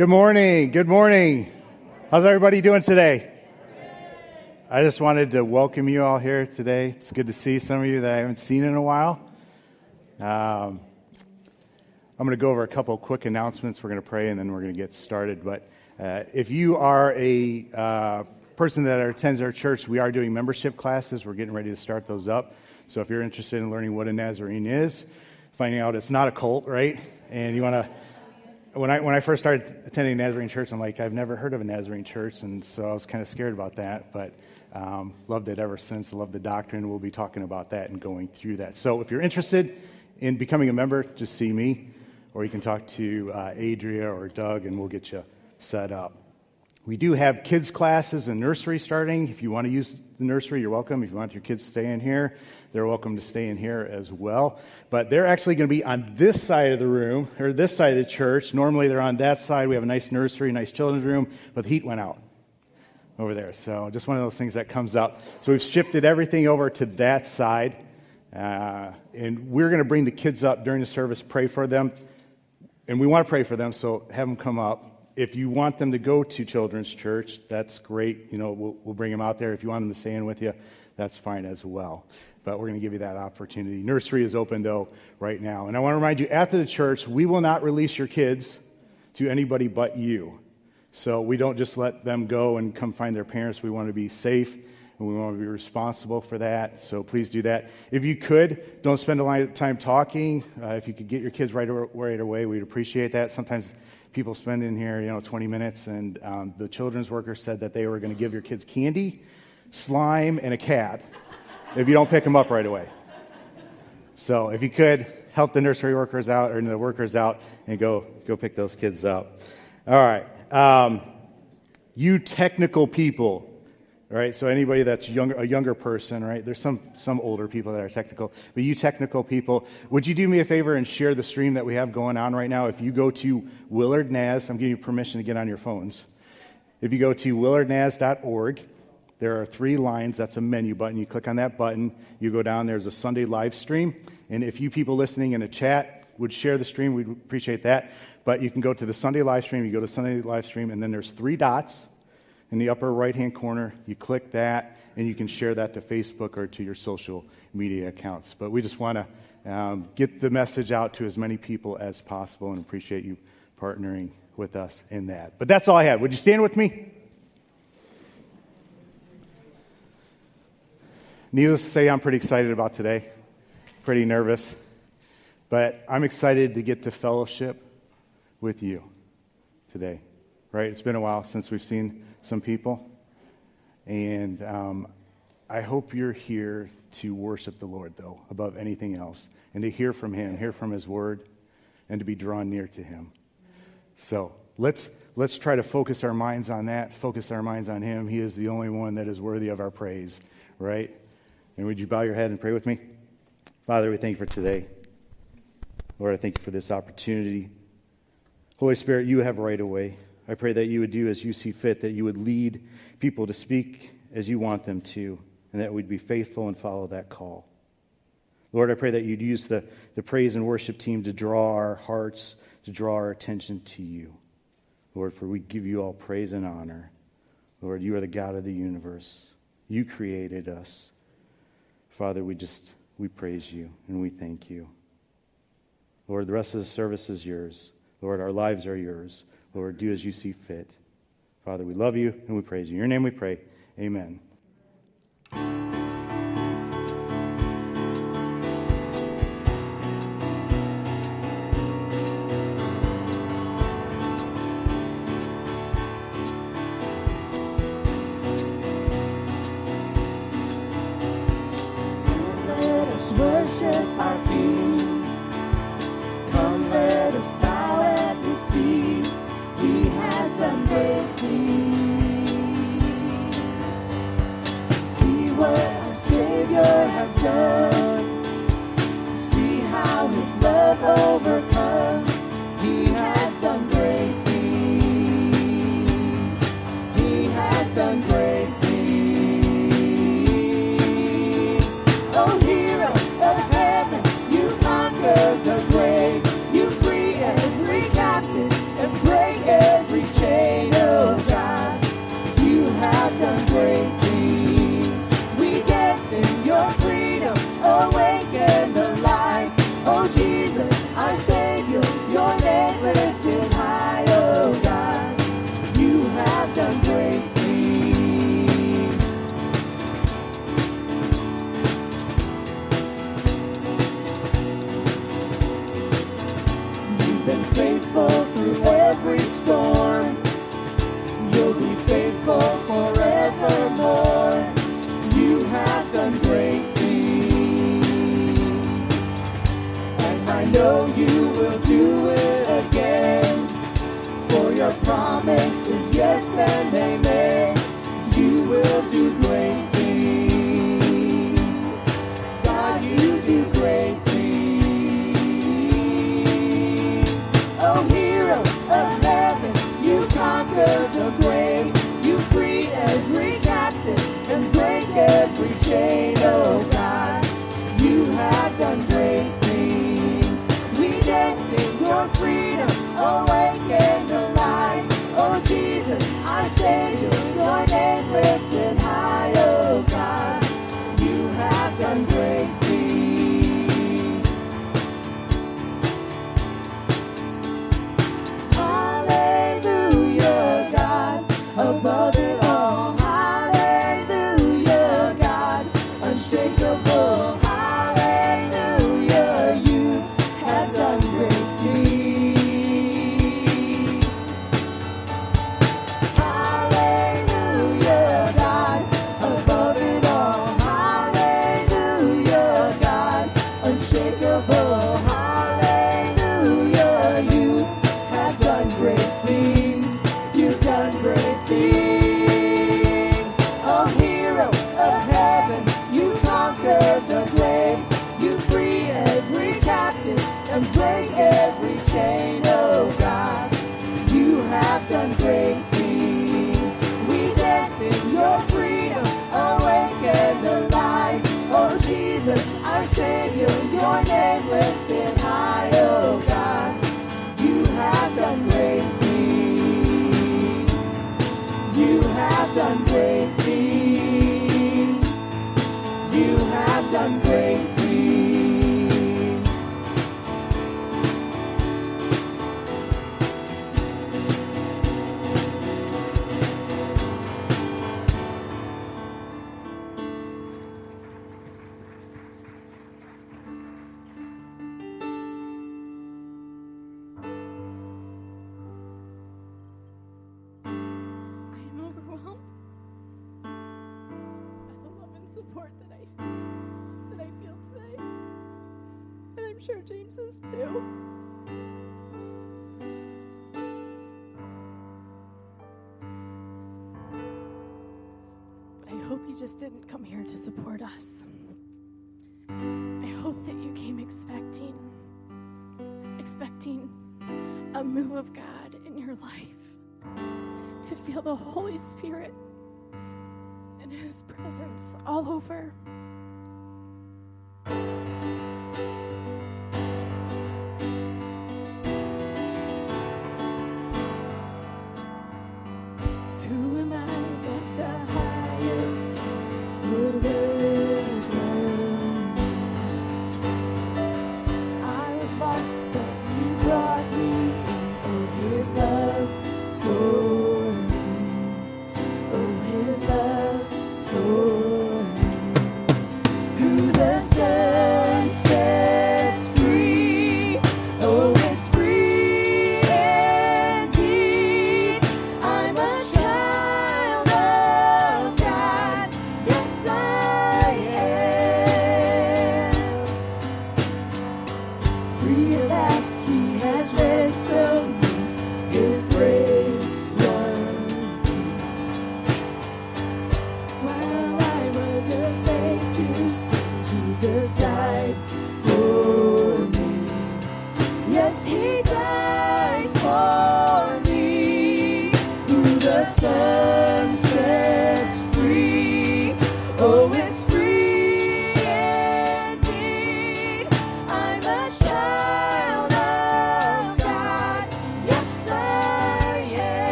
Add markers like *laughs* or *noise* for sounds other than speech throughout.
Good morning. Good morning. How's everybody doing today? I just wanted to welcome you all here today. It's good to see some of you that I haven't seen in a while. Um, I'm going to go over a couple quick announcements. We're going to pray and then we're going to get started. But uh, if you are a uh, person that attends our church, we are doing membership classes. We're getting ready to start those up. So if you're interested in learning what a Nazarene is, finding out it's not a cult, right? And you want to when I when I first started attending Nazarene church, I'm like, I've never heard of a Nazarene church, and so I was kind of scared about that. But um, loved it ever since. Love the doctrine. We'll be talking about that and going through that. So if you're interested in becoming a member, just see me, or you can talk to uh, Adria or Doug, and we'll get you set up. We do have kids classes and nursery starting. If you want to use the nursery, you're welcome. If you want your kids to stay in here, they're welcome to stay in here as well. But they're actually going to be on this side of the room, or this side of the church. Normally they're on that side. We have a nice nursery, nice children's room, but the heat went out over there. So just one of those things that comes up. So we've shifted everything over to that side. Uh, and we're going to bring the kids up during the service, pray for them. And we want to pray for them, so have them come up if you want them to go to children's church, that's great. You know, we'll, we'll bring them out there. If you want them to stay in with you, that's fine as well. But we're going to give you that opportunity. Nursery is open, though, right now. And I want to remind you after the church, we will not release your kids to anybody but you. So we don't just let them go and come find their parents. We want to be safe and we want to be responsible for that. So please do that. If you could, don't spend a lot of time talking. Uh, if you could get your kids right, right away, we'd appreciate that. Sometimes people spend in here, you know, 20 minutes, and um, the children's worker said that they were going to give your kids candy, slime, and a cat if you don't pick them up right away. So if you could help the nursery workers out or the workers out and go go pick those kids up. All right, um, you technical people right? So anybody that's younger, a younger person, right? There's some, some older people that are technical, but you technical people, would you do me a favor and share the stream that we have going on right now? If you go to Willard Naz, I'm giving you permission to get on your phones. If you go to willardnaz.org, there are three lines. That's a menu button. You click on that button. You go down. There's a Sunday live stream. And if you people listening in a chat would share the stream, we'd appreciate that. But you can go to the Sunday live stream. You go to Sunday live stream, and then there's three dots in the upper right hand corner. You click that, and you can share that to Facebook or to your social media accounts. But we just want to um, get the message out to as many people as possible and appreciate you partnering with us in that. But that's all I had. Would you stand with me? Needless to say, I'm pretty excited about today. Pretty nervous. But I'm excited to get to fellowship with you today. Right? It's been a while since we've seen some people. And um, I hope you're here to worship the Lord, though, above anything else, and to hear from Him, hear from His Word, and to be drawn near to Him. So let's, let's try to focus our minds on that, focus our minds on Him. He is the only one that is worthy of our praise, right? And would you bow your head and pray with me? Father, we thank you for today. Lord, I thank you for this opportunity. Holy Spirit, you have right away. I pray that you would do as you see fit, that you would lead people to speak as you want them to, and that we'd be faithful and follow that call. Lord, I pray that you'd use the, the praise and worship team to draw our hearts, to draw our attention to you. Lord, for we give you all praise and honor. Lord, you are the God of the universe. You created us. Father, we just we praise you and we thank you. Lord, the rest of the service is yours. Lord, our lives are yours. Lord, do as you see fit. Father, we love you and we praise you. In your name we pray. Amen. every storm. You'll be faithful forevermore. You have done great things, and I know you will do it again. For your promise is yes and amen. change. James is too. But I hope you just didn't come here to support us. I hope that you came expecting, expecting a move of God in your life, to feel the Holy Spirit and His presence all over.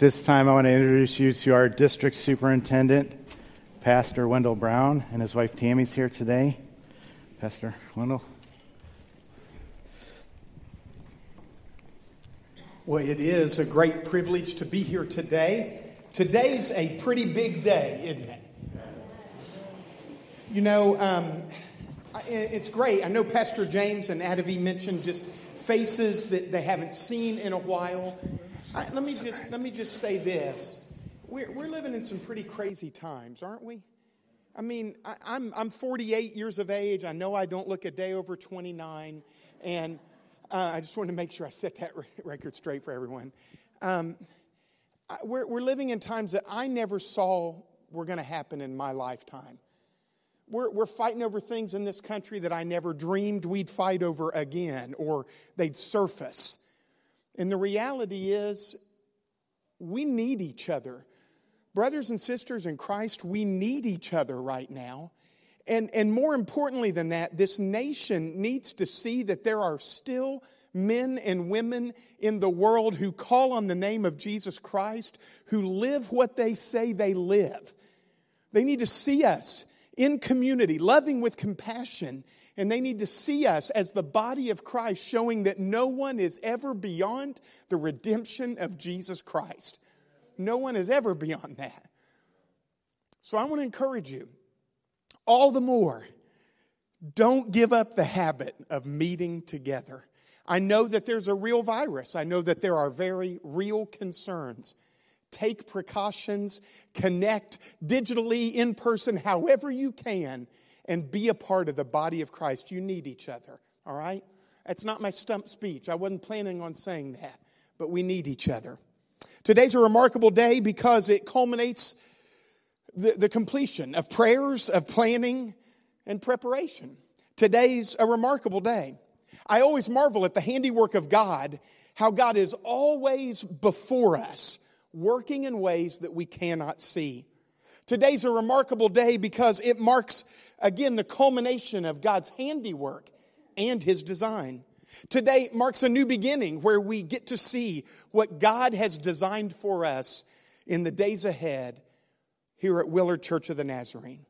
this time, I want to introduce you to our district superintendent, Pastor Wendell Brown, and his wife Tammy's here today. Pastor Wendell. Well, it is a great privilege to be here today. Today's a pretty big day, isn't it? You know, um, it's great. I know Pastor James and Adavi mentioned just faces that they haven't seen in a while. I, let me just let me just say this: we're we're living in some pretty crazy times, aren't we? I mean, I, am I'm, I'm 48 years of age. I know I don't look a day over 29, and uh, I just wanted to make sure I set that record straight for everyone. Um, I, we're we're living in times that I never saw were going to happen in my lifetime. We're, we're fighting over things in this country that I never dreamed we'd fight over again or they'd surface. And the reality is, we need each other. Brothers and sisters in Christ, we need each other right now. And, and more importantly than that, this nation needs to see that there are still men and women in the world who call on the name of Jesus Christ, who live what they say they live. They need to see us in community, loving with compassion, and they need to see us as the body of Christ, showing that no one is ever beyond the redemption of Jesus Christ. No one is ever beyond that. So I want to encourage you all the more don't give up the habit of meeting together. I know that there's a real virus. I know that there are very real concerns. Take precautions, connect digitally, in person, however you can, and be a part of the body of Christ. You need each other, all right? That's not my stump speech. I wasn't planning on saying that, but we need each other. Today's a remarkable day because it culminates the, the completion of prayers, of planning, and preparation. Today's a remarkable day. I always marvel at the handiwork of God, how God is always before us, working in ways that we cannot see. Today's a remarkable day because it marks, again, the culmination of God's handiwork and His design. Today marks a new beginning where we get to see what God has designed for us in the days ahead here at Willard Church of the Nazarene.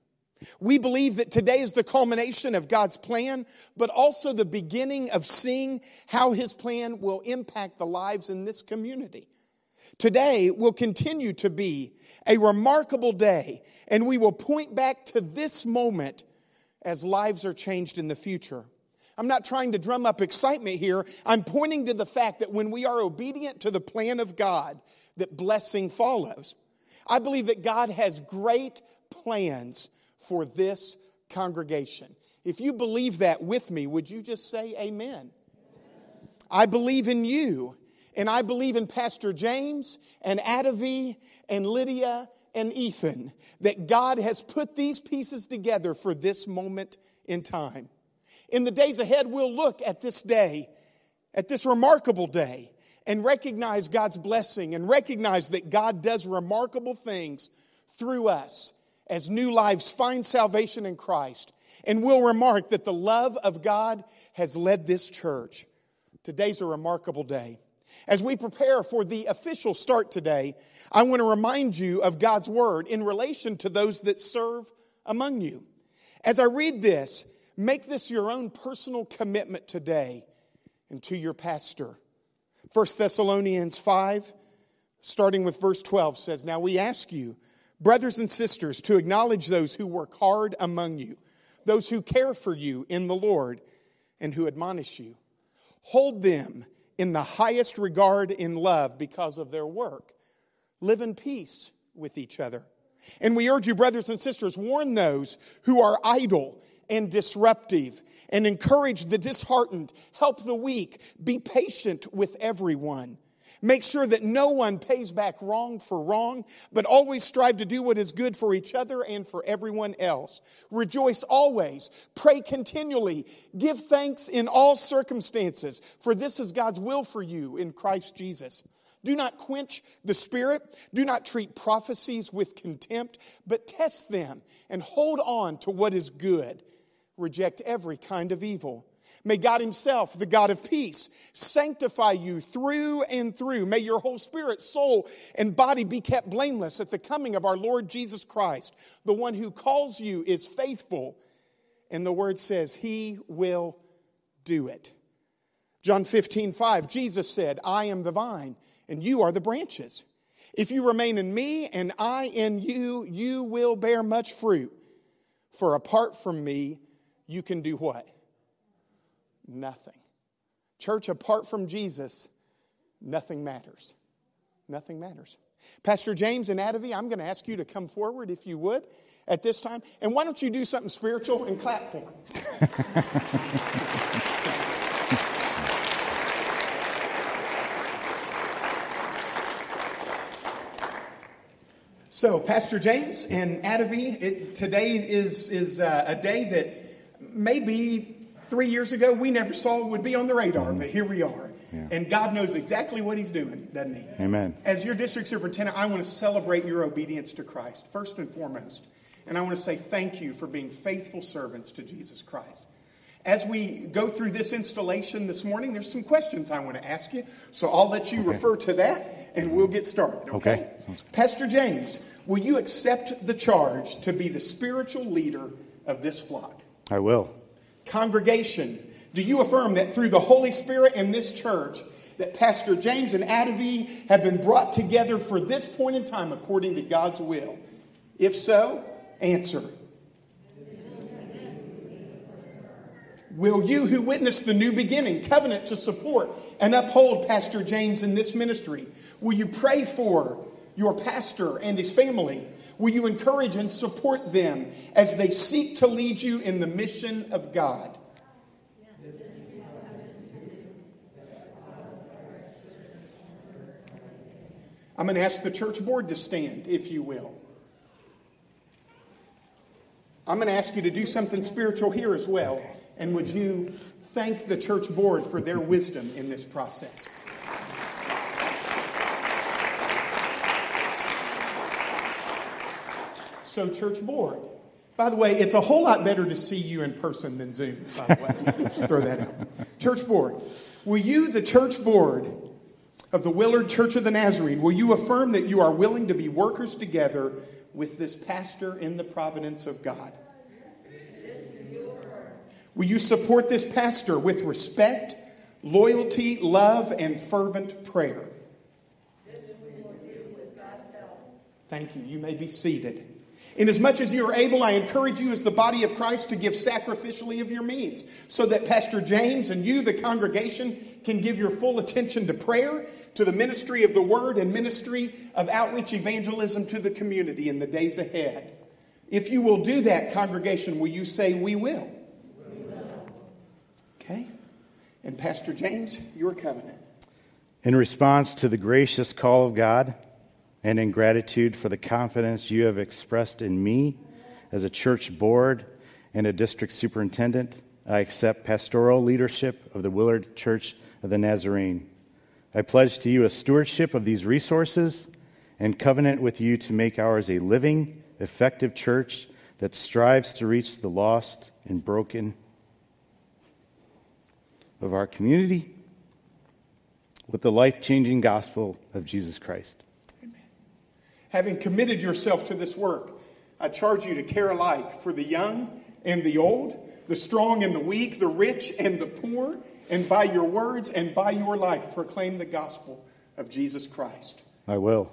We believe that today is the culmination of God's plan, but also the beginning of seeing how His plan will impact the lives in this community. Today will continue to be a remarkable day, and we will point back to this moment as lives are changed in the future. I'm not trying to drum up excitement here. I'm pointing to the fact that when we are obedient to the plan of God, that blessing follows. I believe that God has great plans for this congregation. If you believe that with me, would you just say amen? I believe in you, and I believe in Pastor James and Adavi and Lydia and Ethan that God has put these pieces together for this moment in time. In the days ahead, we'll look at this day, at this remarkable day, and recognize God's blessing and recognize that God does remarkable things through us as new lives find salvation in Christ. And we'll remark that the love of God has led this church. Today's a remarkable day. As we prepare for the official start today, I want to remind you of God's word in relation to those that serve among you. As I read this, Make this your own personal commitment today and to your pastor. 1 Thessalonians 5, starting with verse 12, says, Now we ask you, brothers and sisters, to acknowledge those who work hard among you, those who care for you in the Lord, and who admonish you. Hold them in the highest regard in love because of their work. Live in peace with each other. And we urge you, brothers and sisters, warn those who are idle and disruptive and encourage the disheartened, help the weak, be patient with everyone. Make sure that no one pays back wrong for wrong, but always strive to do what is good for each other and for everyone else. Rejoice always. Pray continually. Give thanks in all circumstances, for this is God's will for you in Christ Jesus. Do not quench the spirit. Do not treat prophecies with contempt, but test them and hold on to what is good reject every kind of evil. May God Himself, the God of peace, sanctify you through and through. May your whole spirit, soul, and body be kept blameless at the coming of our Lord Jesus Christ. The one who calls you is faithful, and the word says He will do it. John 15, 5, Jesus said, I am the vine, and you are the branches. If you remain in me and I in you, you will bear much fruit. For apart from me, you can do what? Nothing. Church, apart from Jesus, nothing matters. Nothing matters. Pastor James and Adavi, I'm going to ask you to come forward if you would at this time. And why don't you do something spiritual and clap for them? *laughs* So, Pastor James and Adavi, it, today is, is uh, a day that maybe three years ago we never saw would be on the radar, but here we are. Yeah. And God knows exactly what He's doing, doesn't He? Amen. As your district superintendent, I want to celebrate your obedience to Christ, first and foremost. And I want to say thank you for being faithful servants to Jesus Christ. As we go through this installation this morning, there's some questions I want to ask you. So I'll let you refer to that and we'll get started. Okay? Okay. Pastor James, will you accept the charge to be the spiritual leader of this flock? I will. Congregation, do you affirm that through the Holy Spirit in this church, that Pastor James and Adavi have been brought together for this point in time according to God's will? If so, answer. Will you, who witnessed the new beginning, covenant to support and uphold Pastor James in this ministry? Will you pray for your pastor and his family? Will you encourage and support them as they seek to lead you in the mission of God? I'm going to ask the church board to stand, if you will. I'm going to ask you to do something spiritual here as well. And would you thank the church board for their wisdom in this process? So, church board. By the way, it's a whole lot better to see you in person than Zoom, by the way. *laughs* Just throw that out. Church board. Will you, the church board of the Willard Church of the Nazarene, will you affirm that you are willing to be workers together with this pastor in the providence of God? Will you support this pastor with respect, loyalty, love, and fervent prayer? Thank you. You may be seated. Inasmuch as much as you are able, I encourage you as the body of Christ to give sacrificially of your means, so that Pastor James and you, the congregation, can give your full attention to prayer, to the ministry of the word, and ministry of outreach evangelism to the community in the days ahead. If you will do that, congregation, will you say, We will? Okay? And Pastor James, your covenant. In response to the gracious call of God and in gratitude for the confidence you have expressed in me as a church board and a district superintendent, I accept pastoral leadership of the Willard Church of the Nazarene. I pledge to you a stewardship of these resources and covenant with you to make ours a living, effective church that strives to reach the lost and broken of our community with the life changing gospel of Jesus Christ. Having committed yourself to this work, I charge you to care alike for the young and the old, the strong and the weak, the rich and the poor, and by your words and by your life proclaim the gospel of Jesus Christ. I will.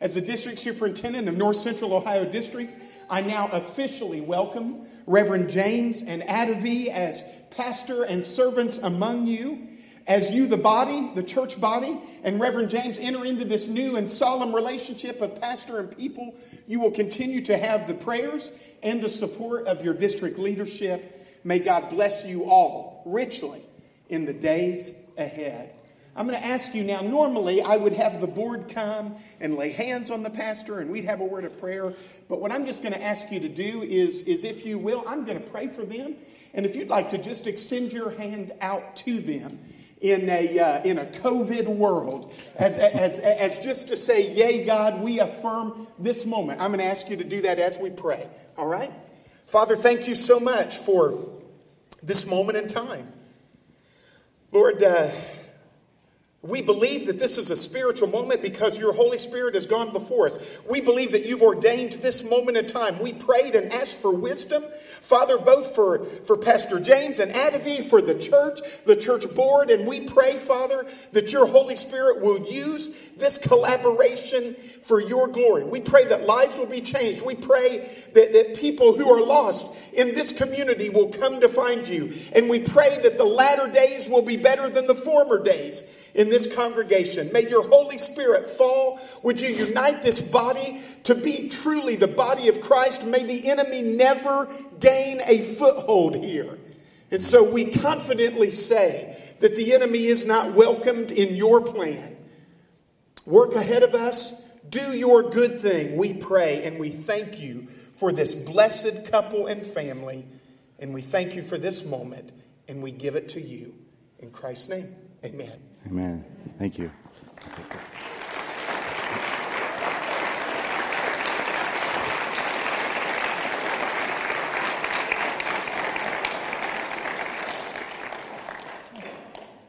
As the district superintendent of North Central Ohio District, I now officially welcome Reverend James and Adavi as pastor and servants among you. As you, the body, the church body, and Reverend James enter into this new and solemn relationship of pastor and people, you will continue to have the prayers and the support of your district leadership. May God bless you all richly in the days ahead. I'm going to ask you now. Normally, I would have the board come and lay hands on the pastor and we'd have a word of prayer. But what I'm just going to ask you to do is, is if you will, I'm going to pray for them. And if you'd like to just extend your hand out to them in a, uh, in a COVID world, as, as, as just to say, Yay, God, we affirm this moment. I'm going to ask you to do that as we pray. All right? Father, thank you so much for this moment in time. Lord, uh, we believe that this is a spiritual moment because your Holy Spirit has gone before us. We believe that you've ordained this moment in time. We prayed and asked for wisdom, Father, both for, for Pastor James and Adavi, for the church, the church board, and we pray, Father, that your Holy Spirit will use this collaboration for your glory. We pray that lives will be changed. We pray that, that people who are lost in this community will come to find you. And we pray that the latter days will be better than the former days in this congregation. May your Holy Spirit fall. Would you unite this body to be truly the body of Christ? May the enemy never gain a foothold here. And so we confidently say that the enemy is not welcomed in your plan. Work ahead of us. Do your good thing, we pray, and we thank you for this blessed couple and family. And we thank you for this moment, and we give it to you. In Christ's name, amen. Amen. Thank you.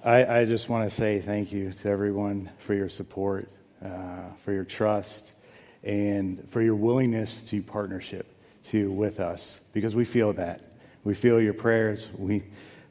I, I just want to say thank you to everyone for your support, uh, for your trust, and for your willingness to partnership to with us because we feel that. We feel your prayers. We,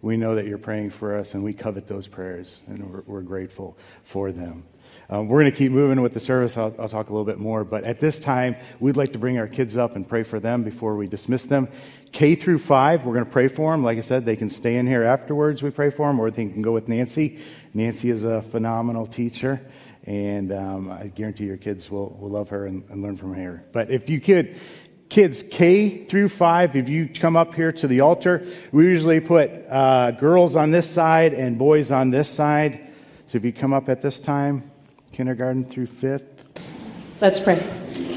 we know that you're praying for us, and we covet those prayers, and we're, we're grateful for them. Um, we're going to keep moving with the service. I'll, I'll, talk a little bit more. But at this time, we'd like to bring our kids up and pray for them before we dismiss them. K through five, we're going to pray for them. Like I said, they can stay in here afterwards. We pray for them, or they can go with Nancy. Nancy is a phenomenal teacher, and um, I guarantee your kids will, will love her and, and learn from her. But if you could, kids K through five, if you come up here to the altar, we usually put uh, girls on this side and boys on this side. So if you come up at this time, kindergarten through fifth. Let's pray.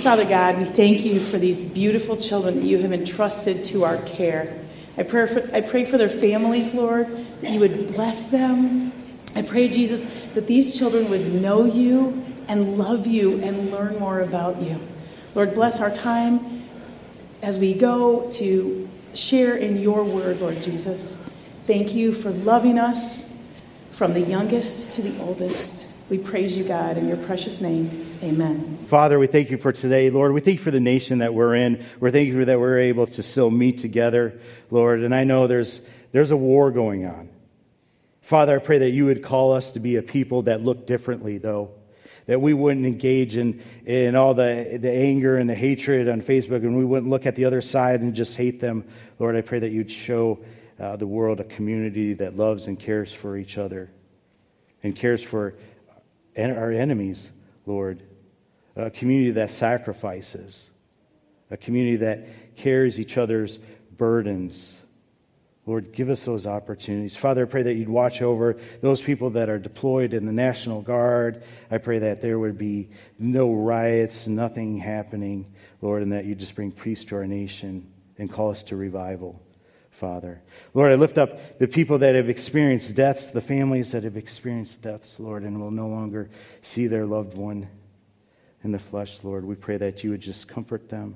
Father God, we thank you for these beautiful children that you have entrusted to our care. I pray for, I pray for their families, Lord, that you would bless them. I pray, Jesus, that these children would know you and love you and learn more about you. Lord, bless our time as we go to share in your word, Lord Jesus. Thank you for loving us from the youngest to the oldest. We praise you, God, in your precious name. Amen. Father, we thank you for today, Lord. We thank you for the nation that we're in. We're thankful that we're able to still meet together, Lord. And I know there's, there's a war going on. Father, I pray that you would call us to be a people that look differently, though. That we wouldn't engage in, in all the, the anger and the hatred on Facebook, and we wouldn't look at the other side and just hate them. Lord, I pray that you'd show uh, the world a community that loves and cares for each other and cares for our enemies, Lord. A community that sacrifices, a community that carries each other's burdens. Lord, give us those opportunities. Father, I pray that you'd watch over those people that are deployed in the National Guard. I pray that there would be no riots, nothing happening, Lord, and that you just bring peace to our nation and call us to revival. Father. Lord, I lift up the people that have experienced deaths, the families that have experienced deaths, Lord, and will no longer see their loved one in the flesh, Lord. We pray that you would just comfort them.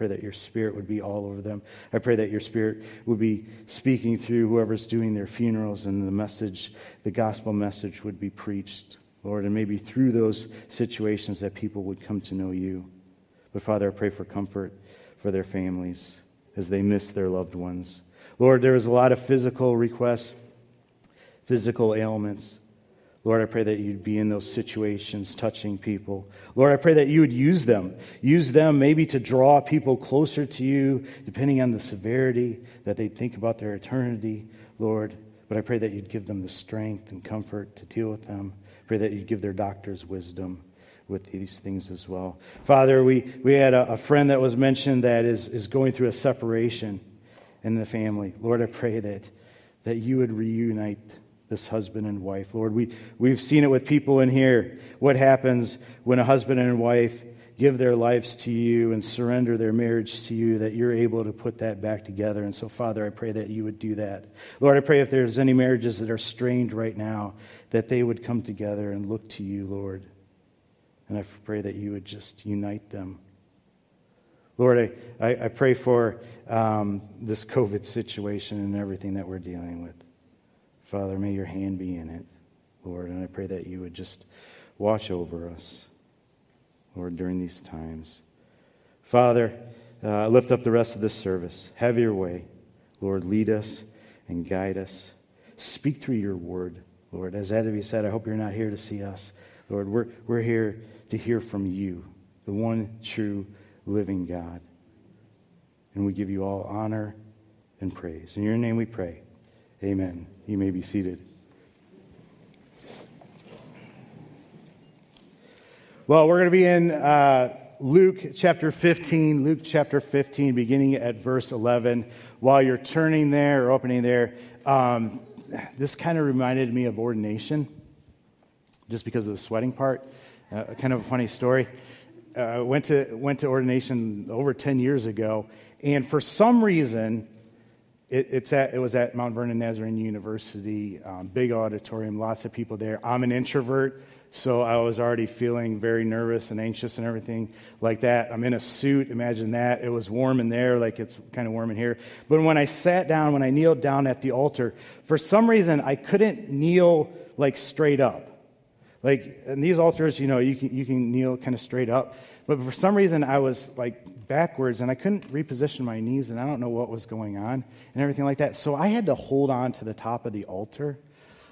Pray that your spirit would be all over them. I pray that your spirit would be speaking through whoever's doing their funerals and the message, the gospel message would be preached, Lord, and maybe through those situations that people would come to know you. But Father, I pray for comfort for their families as they miss their loved ones. Lord, there is a lot of physical requests, physical ailments. Lord, I pray that you'd be in those situations touching people. Lord, I pray that you would use them. Use them maybe to draw people closer to you, depending on the severity that they think about their eternity, Lord. But I pray that you'd give them the strength and comfort to deal with them. Pray that you'd give their doctors wisdom with these things as well. Father, we, we had a, a friend that was mentioned that is, is going through a separation in the family. Lord, I pray that, that you would reunite this husband and wife. Lord, we, we've seen it with people in here. What happens when a husband and wife give their lives to you and surrender their marriage to you, that you're able to put that back together. And so, Father, I pray that you would do that. Lord, I pray if there's any marriages that are strained right now, that they would come together and look to you, Lord. And I pray that you would just unite them. Lord, I, I, I pray for um, this COVID situation and everything that we're dealing with. Father, may your hand be in it, Lord, and I pray that you would just watch over us, Lord, during these times. Father, uh, lift up the rest of this service. Have your way. Lord, lead us and guide us. Speak through your word, Lord. As Eddie said, I hope you're not here to see us. Lord, we're, we're here to hear from you, the one true living God. And we give you all honor and praise. In your name we pray. Amen. You may be seated. Well, we're going to be in uh, Luke chapter 15, Luke chapter 15, beginning at verse 11. While you're turning there or opening there, um, this kind of reminded me of ordination, just because of the sweating part. Uh, kind of a funny story. Uh, went to went to ordination over 10 years ago, and for some reason, it, it's at, it was at Mount Vernon Nazarene University, um, big auditorium, lots of people there. I'm an introvert, so I was already feeling very nervous and anxious and everything like that. I'm in a suit, imagine that. It was warm in there, like it's kind of warm in here. But when I sat down, when I kneeled down at the altar, for some reason I couldn't kneel like straight up. Like in these altars, you know, you can, you can kneel kind of straight up. But for some reason, I was like backwards and I couldn't reposition my knees and I don't know what was going on and everything like that. So I had to hold on to the top of the altar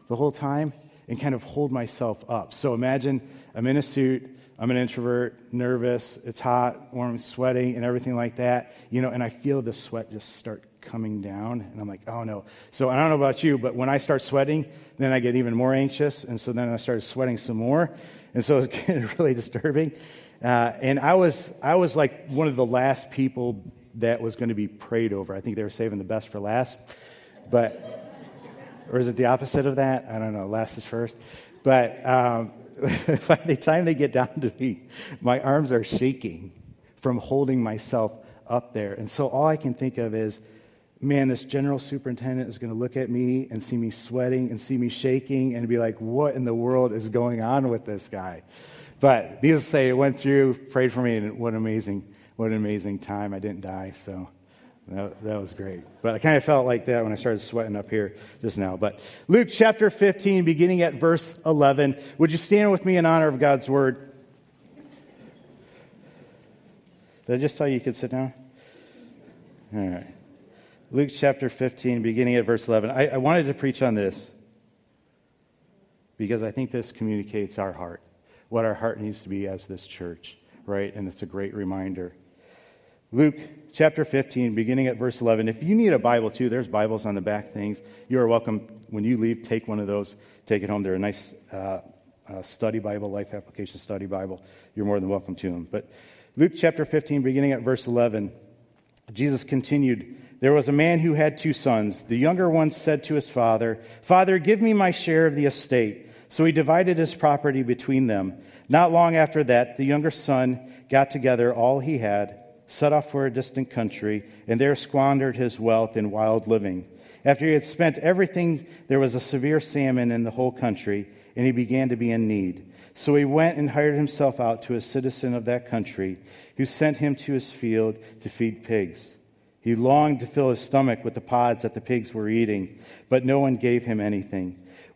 the whole time and kind of hold myself up. So imagine I'm in a suit, I'm an introvert, nervous, it's hot, warm, sweating, and everything like that, you know, and I feel the sweat just start coming down, and I'm like, oh no. So I don't know about you, but when I start sweating, then I get even more anxious, and so then I started sweating some more, and so it's *laughs* getting really disturbing. Uh, and I was, I was like one of the last people that was going to be prayed over. I think they were saving the best for last, but or is it the opposite of that? I don't know. Last is first. But um, *laughs* by the time they get down to me, my arms are shaking from holding myself up there. And so all I can think of is, man, this general superintendent is going to look at me and see me sweating and see me shaking and be like, what in the world is going on with this guy? But needless to say, it went through, prayed for me, and what an amazing, what an amazing time. I didn't die, so that, that was great. But I kind of felt like that when I started sweating up here just now. But Luke chapter 15, beginning at verse 11. Would you stand with me in honor of God's word? Did I just tell you you could sit down? All right. Luke chapter 15, beginning at verse 11. I, I wanted to preach on this because I think this communicates our heart, what our heart needs to be as this church, right? And it's a great reminder. Luke chapter 15, beginning at verse 11. If you need a Bible too, there's Bibles on the back things. You are welcome. When you leave, take one of those, take it home. They're a nice uh, uh, study Bible, life application study Bible. You're more than welcome to them. But Luke chapter 15, beginning at verse 11, Jesus continued. There was a man who had two sons. The younger one said to his father, Father, give me my share of the estate. So he divided his property between them. Not long after that, the younger son got together all he had, set off for a distant country, and there squandered his wealth in wild living. After he had spent everything, there was a severe famine in the whole country, and he began to be in need. So he went and hired himself out to a citizen of that country, who sent him to his field to feed pigs. He longed to fill his stomach with the pods that the pigs were eating, but no one gave him anything.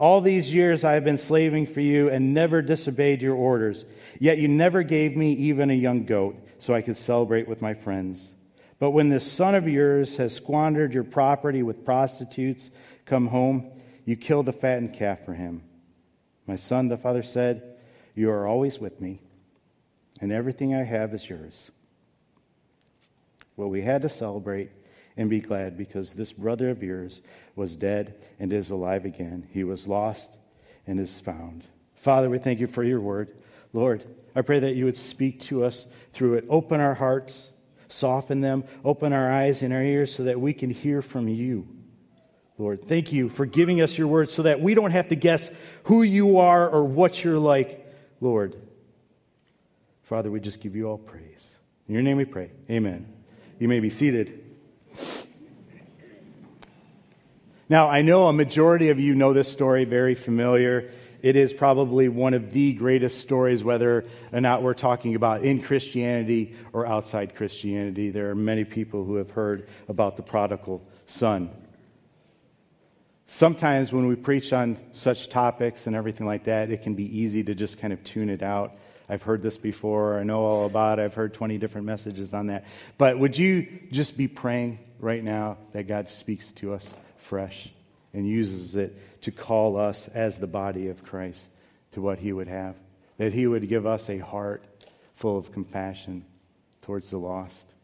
all these years I have been slaving for you and never disobeyed your orders. Yet you never gave me even a young goat so I could celebrate with my friends. But when this son of yours has squandered your property with prostitutes, come home, you kill the fattened calf for him. My son, the father said, You are always with me, and everything I have is yours. Well, we had to celebrate, and be glad, because this brother of yours was dead and is alive again. He was lost and is found. Father, we thank you for your word. Lord, I pray that you would speak to us through it. Open our hearts, soften them, open our eyes and our ears so that we can hear from you. Lord, thank you for giving us your word so that we don't have to guess who you are or what you're like, Lord. Father, we just give you all praise. In your name we pray. Amen. You may be seated. Now, I know a majority of you know this story, very familiar. It is probably one of the greatest stories, whether or not we're talking about in Christianity or outside Christianity. There are many people who have heard about the prodigal son. Sometimes when we preach on such topics and everything like that, it can be easy to just kind of tune it out. I've heard this before. I know all about it. I've heard 20 different messages on that. But would you just be praying right now that God speaks to us fresh and uses it to call us as the body of Christ to what He would have? That He would give us a heart full of compassion towards the lost.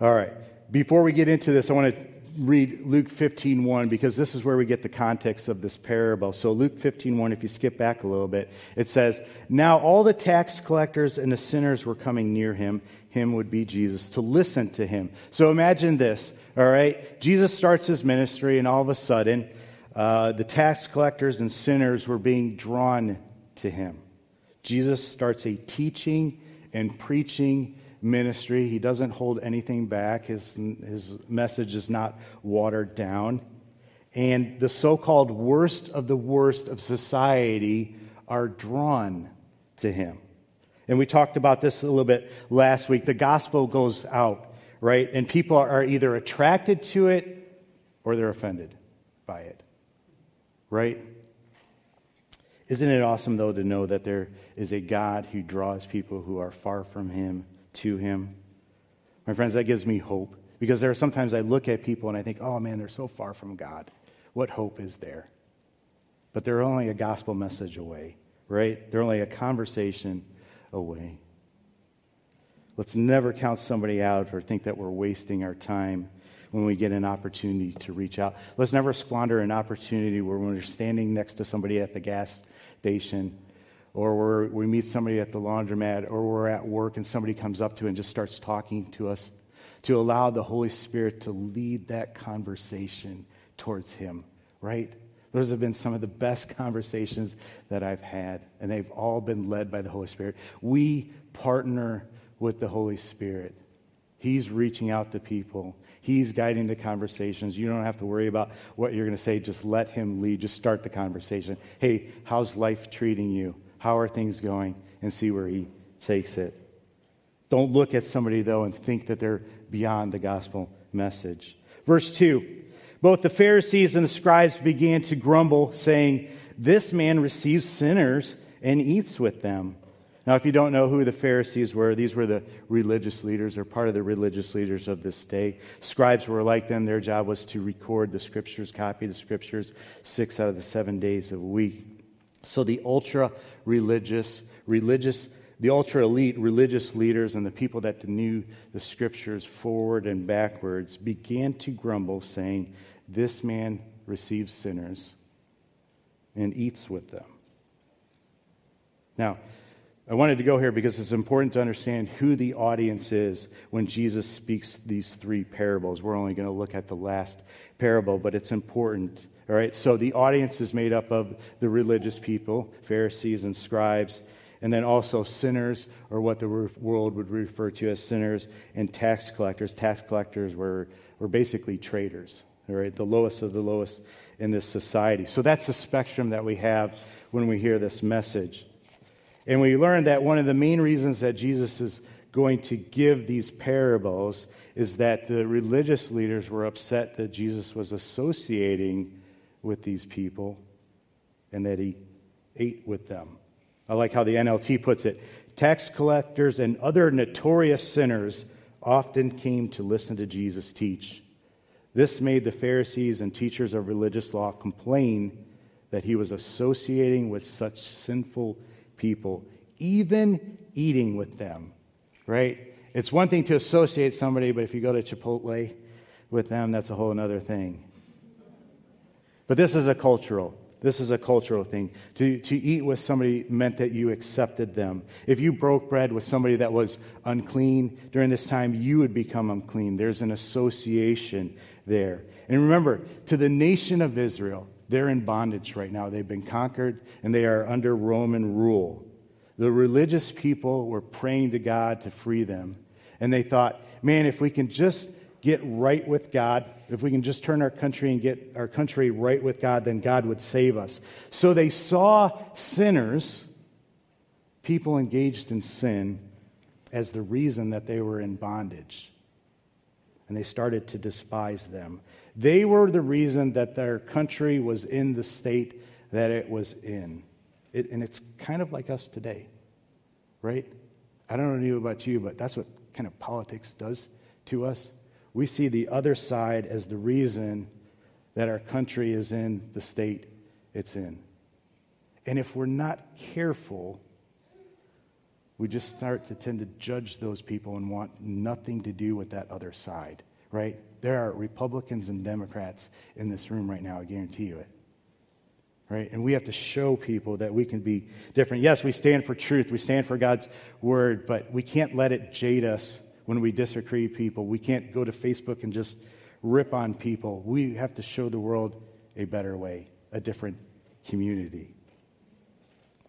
All right. Before we get into this, I want to read Luke 15:1 because this is where we get the context of this parable. So Luke 15:1 if you skip back a little bit, it says, "Now all the tax collectors and the sinners were coming near him, him would be Jesus, to listen to him." So imagine this, all right? Jesus starts his ministry and all of a sudden, uh, the tax collectors and sinners were being drawn to him. Jesus starts a teaching and preaching ministry. He doesn't hold anything back. His, his message is not watered down. And the so called worst of the worst of society are drawn to him. And we talked about this a little bit last week. The gospel goes out, right? And people are either attracted to it or they're offended by it, right? Isn't it awesome, though, to know that there is a God who draws people who are far from him to him. My friends, that gives me hope because there are sometimes I look at people and I think, oh man, they're so far from God. What hope is there? But they're only a gospel message away, right? They're only a conversation away. Let's never count somebody out or think that we're wasting our time when we get an opportunity to reach out. Let's never squander an opportunity where when we're standing next to somebody at the gas station or we meet somebody at the laundromat, or we're at work and somebody comes up to and just starts talking to us, to allow the Holy Spirit to lead that conversation towards Him, right? Those have been some of the best conversations that I've had, and they've all been led by the Holy Spirit. We partner with the Holy Spirit. He's reaching out to people. He's guiding the conversations. You don't have to worry about what you're going to say. Just let him lead. Just start the conversation. Hey, how's life treating you? How are things going? And see where he takes it. Don't look at somebody, though, and think that they're beyond the gospel message. Verse 2 Both the Pharisees and the scribes began to grumble, saying, This man receives sinners and eats with them. Now, if you don't know who the Pharisees were, these were the religious leaders or part of the religious leaders of this day. Scribes were like them. Their job was to record the scriptures, copy the scriptures six out of the seven days of a week. So the ultra religious, religious, the ultra elite religious leaders and the people that knew the scriptures forward and backwards began to grumble, saying, This man receives sinners and eats with them. Now, I wanted to go here because it's important to understand who the audience is when Jesus speaks these three parables. We're only going to look at the last parable, but it's important all right, so the audience is made up of the religious people, Pharisees and scribes, and then also sinners, or what the world would refer to as sinners, and tax collectors. Tax collectors were, were basically traitors, all right, the lowest of the lowest in this society. So that's the spectrum that we have when we hear this message. And we learn that one of the main reasons that Jesus is going to give these parables is that the religious leaders were upset that Jesus was associating with these people and that he ate with them. I like how the NLT puts it tax collectors and other notorious sinners often came to listen to Jesus teach. This made the Pharisees and teachers of religious law complain that he was associating with such sinful people, even eating with them, right? It's one thing to associate somebody, but if you go to Chipotle with them, that's a whole other thing. But this is a cultural. This is a cultural thing. To, to eat with somebody meant that you accepted them. If you broke bread with somebody that was unclean during this time, you would become unclean. There's an association there. And remember, to the nation of Israel, they're in bondage right now. They've been conquered and they are under Roman rule. The religious people were praying to God to free them. And they thought, man, if we can just get right with God, if we can just turn our country and get our country right with God, then God would save us. So they saw sinners, people engaged in sin, as the reason that they were in bondage. And they started to despise them. They were the reason that their country was in the state that it was in. It, and it's kind of like us today, right? I don't know about you, but that's what kind of politics does to us we see the other side as the reason that our country is in the state it's in. And if we're not careful, we just start to tend to judge those people and want nothing to do with that other side, right? There are Republicans and Democrats in this room right now, I guarantee you it. Right? And we have to show people that we can be different. Yes, we stand for truth, we stand for God's word, but we can't let it jade us when we disagree people. We can't go to Facebook and just rip on people. We have to show the world a better way, a different community.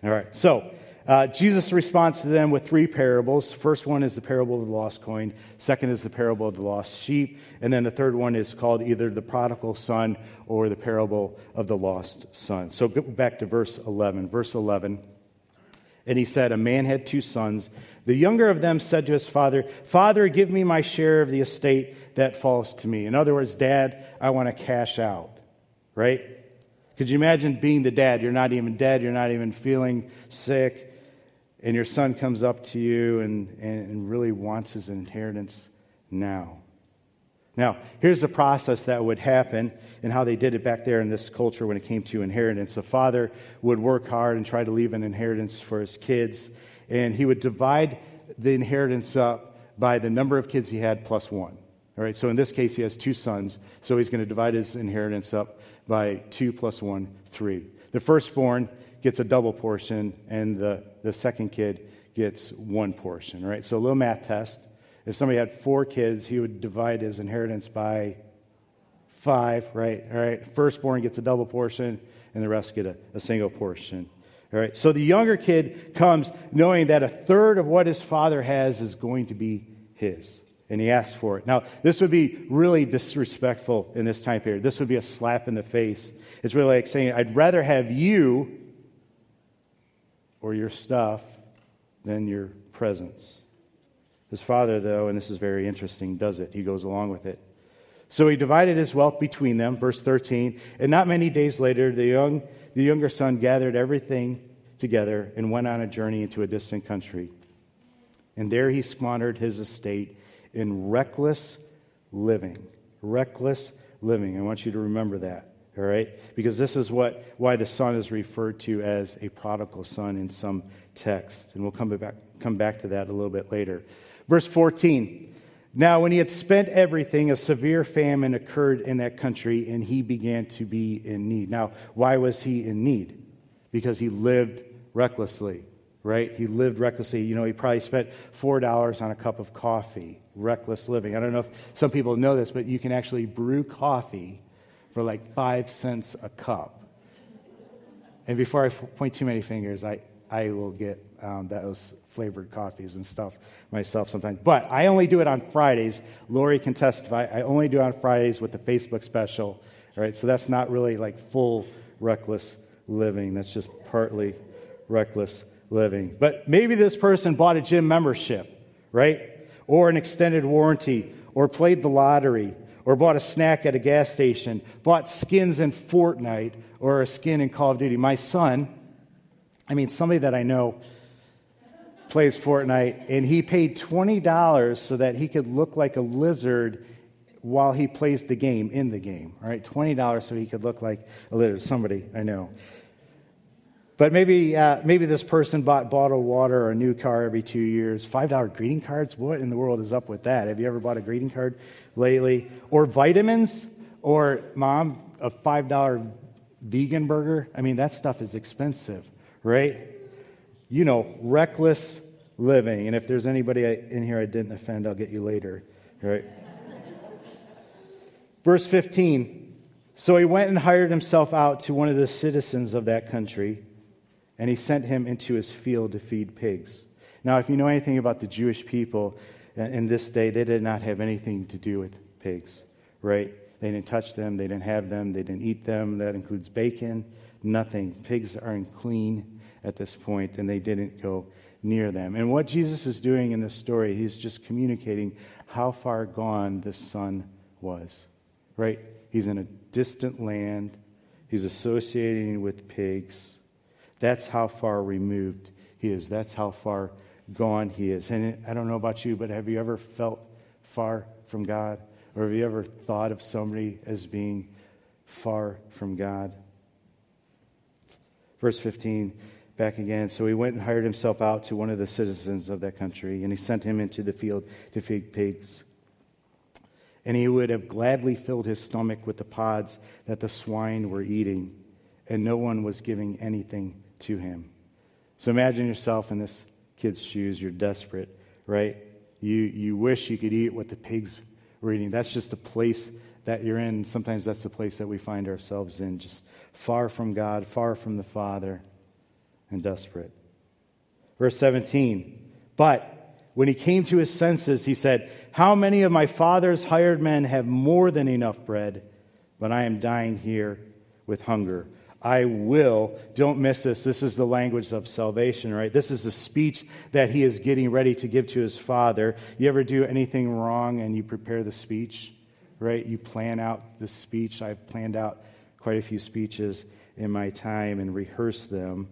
All right, so uh, Jesus responds to them with three parables. First one is the parable of the lost coin. Second is the parable of the lost sheep. And then the third one is called either the prodigal son or the parable of the lost son. So go back to verse 11. Verse 11. And he said, A man had two sons. The younger of them said to his father, Father, give me my share of the estate that falls to me. In other words, Dad, I want to cash out. Right? Could you imagine being the dad? You're not even dead, you're not even feeling sick, and your son comes up to you and, and really wants his inheritance now. Now, here's the process that would happen and how they did it back there in this culture when it came to inheritance. A father would work hard and try to leave an inheritance for his kids, and he would divide the inheritance up by the number of kids he had plus one. All right, so in this case, he has two sons, so he's going to divide his inheritance up by two plus one, three. The firstborn gets a double portion, and the, the second kid gets one portion. All right, so a little math test. If somebody had four kids, he would divide his inheritance by five, right? All right. Firstborn gets a double portion, and the rest get a, a single portion. All right. So the younger kid comes knowing that a third of what his father has is going to be his. And he asks for it. Now, this would be really disrespectful in this time period. This would be a slap in the face. It's really like saying, I'd rather have you or your stuff than your presence. His father, though, and this is very interesting, does it. He goes along with it. So he divided his wealth between them, verse 13. And not many days later, the, young, the younger son gathered everything together and went on a journey into a distant country. And there he squandered his estate in reckless living. Reckless living. I want you to remember that. All right? Because this is what why the son is referred to as a prodigal son in some texts. And we'll come back, come back to that a little bit later. Verse 14. Now, when he had spent everything, a severe famine occurred in that country, and he began to be in need. Now, why was he in need? Because he lived recklessly, right? He lived recklessly. You know, he probably spent $4 on a cup of coffee. Reckless living. I don't know if some people know this, but you can actually brew coffee for like five cents a cup. And before I point too many fingers, I, I will get um, those flavored coffees and stuff myself sometimes. But I only do it on Fridays. Lori can testify. I only do it on Fridays with the Facebook special. All right, so that's not really like full reckless living. That's just partly reckless living. But maybe this person bought a gym membership, right? Or an extended warranty, or played the lottery, or bought a snack at a gas station, bought skins in Fortnite, or a skin in Call of Duty. My son, I mean, somebody that I know plays Fortnite, and he paid $20 so that he could look like a lizard while he plays the game, in the game. All right, $20 so he could look like a lizard. Somebody I know. But maybe, uh, maybe this person bought bottled water or a new car every two years. $5 greeting cards? What in the world is up with that? Have you ever bought a greeting card lately? Or vitamins? Or, mom, a $5 vegan burger? I mean, that stuff is expensive, right? You know, reckless living. And if there's anybody in here I didn't offend, I'll get you later, right? Verse 15 So he went and hired himself out to one of the citizens of that country, and he sent him into his field to feed pigs. Now, if you know anything about the Jewish people uh, in this day, they did not have anything to do with pigs, right? They didn't touch them, they didn't have them, they didn't eat them. That includes bacon, nothing. Pigs are unclean at this point, and they didn't go near them. And what Jesus is doing in this story, he's just communicating how far gone this son was right? He's in a distant land. He's associating with pigs. That's how far removed he is. That's how far gone he is. And I don't know about you, but have you ever felt far from God? Or have you ever thought of somebody as being far from God? Verse 15, back again. So he went and hired himself out to one of the citizens of that country, and he sent him into the field to feed pigs and he would have gladly filled his stomach with the pods that the swine were eating, and no one was giving anything to him. So imagine yourself in this kid's shoes. You're desperate, right? You, you wish you could eat what the pigs were eating. That's just the place that you're in. Sometimes that's the place that we find ourselves in, just far from God, far from the Father, and desperate. Verse 17. But when he came to his senses, he said, How many of my father's hired men have more than enough bread, but I am dying here with hunger? I will, don't miss this. This is the language of salvation, right? This is the speech that he is getting ready to give to his father. You ever do anything wrong and you prepare the speech, right? You plan out the speech. I've planned out quite a few speeches in my time and rehearsed them.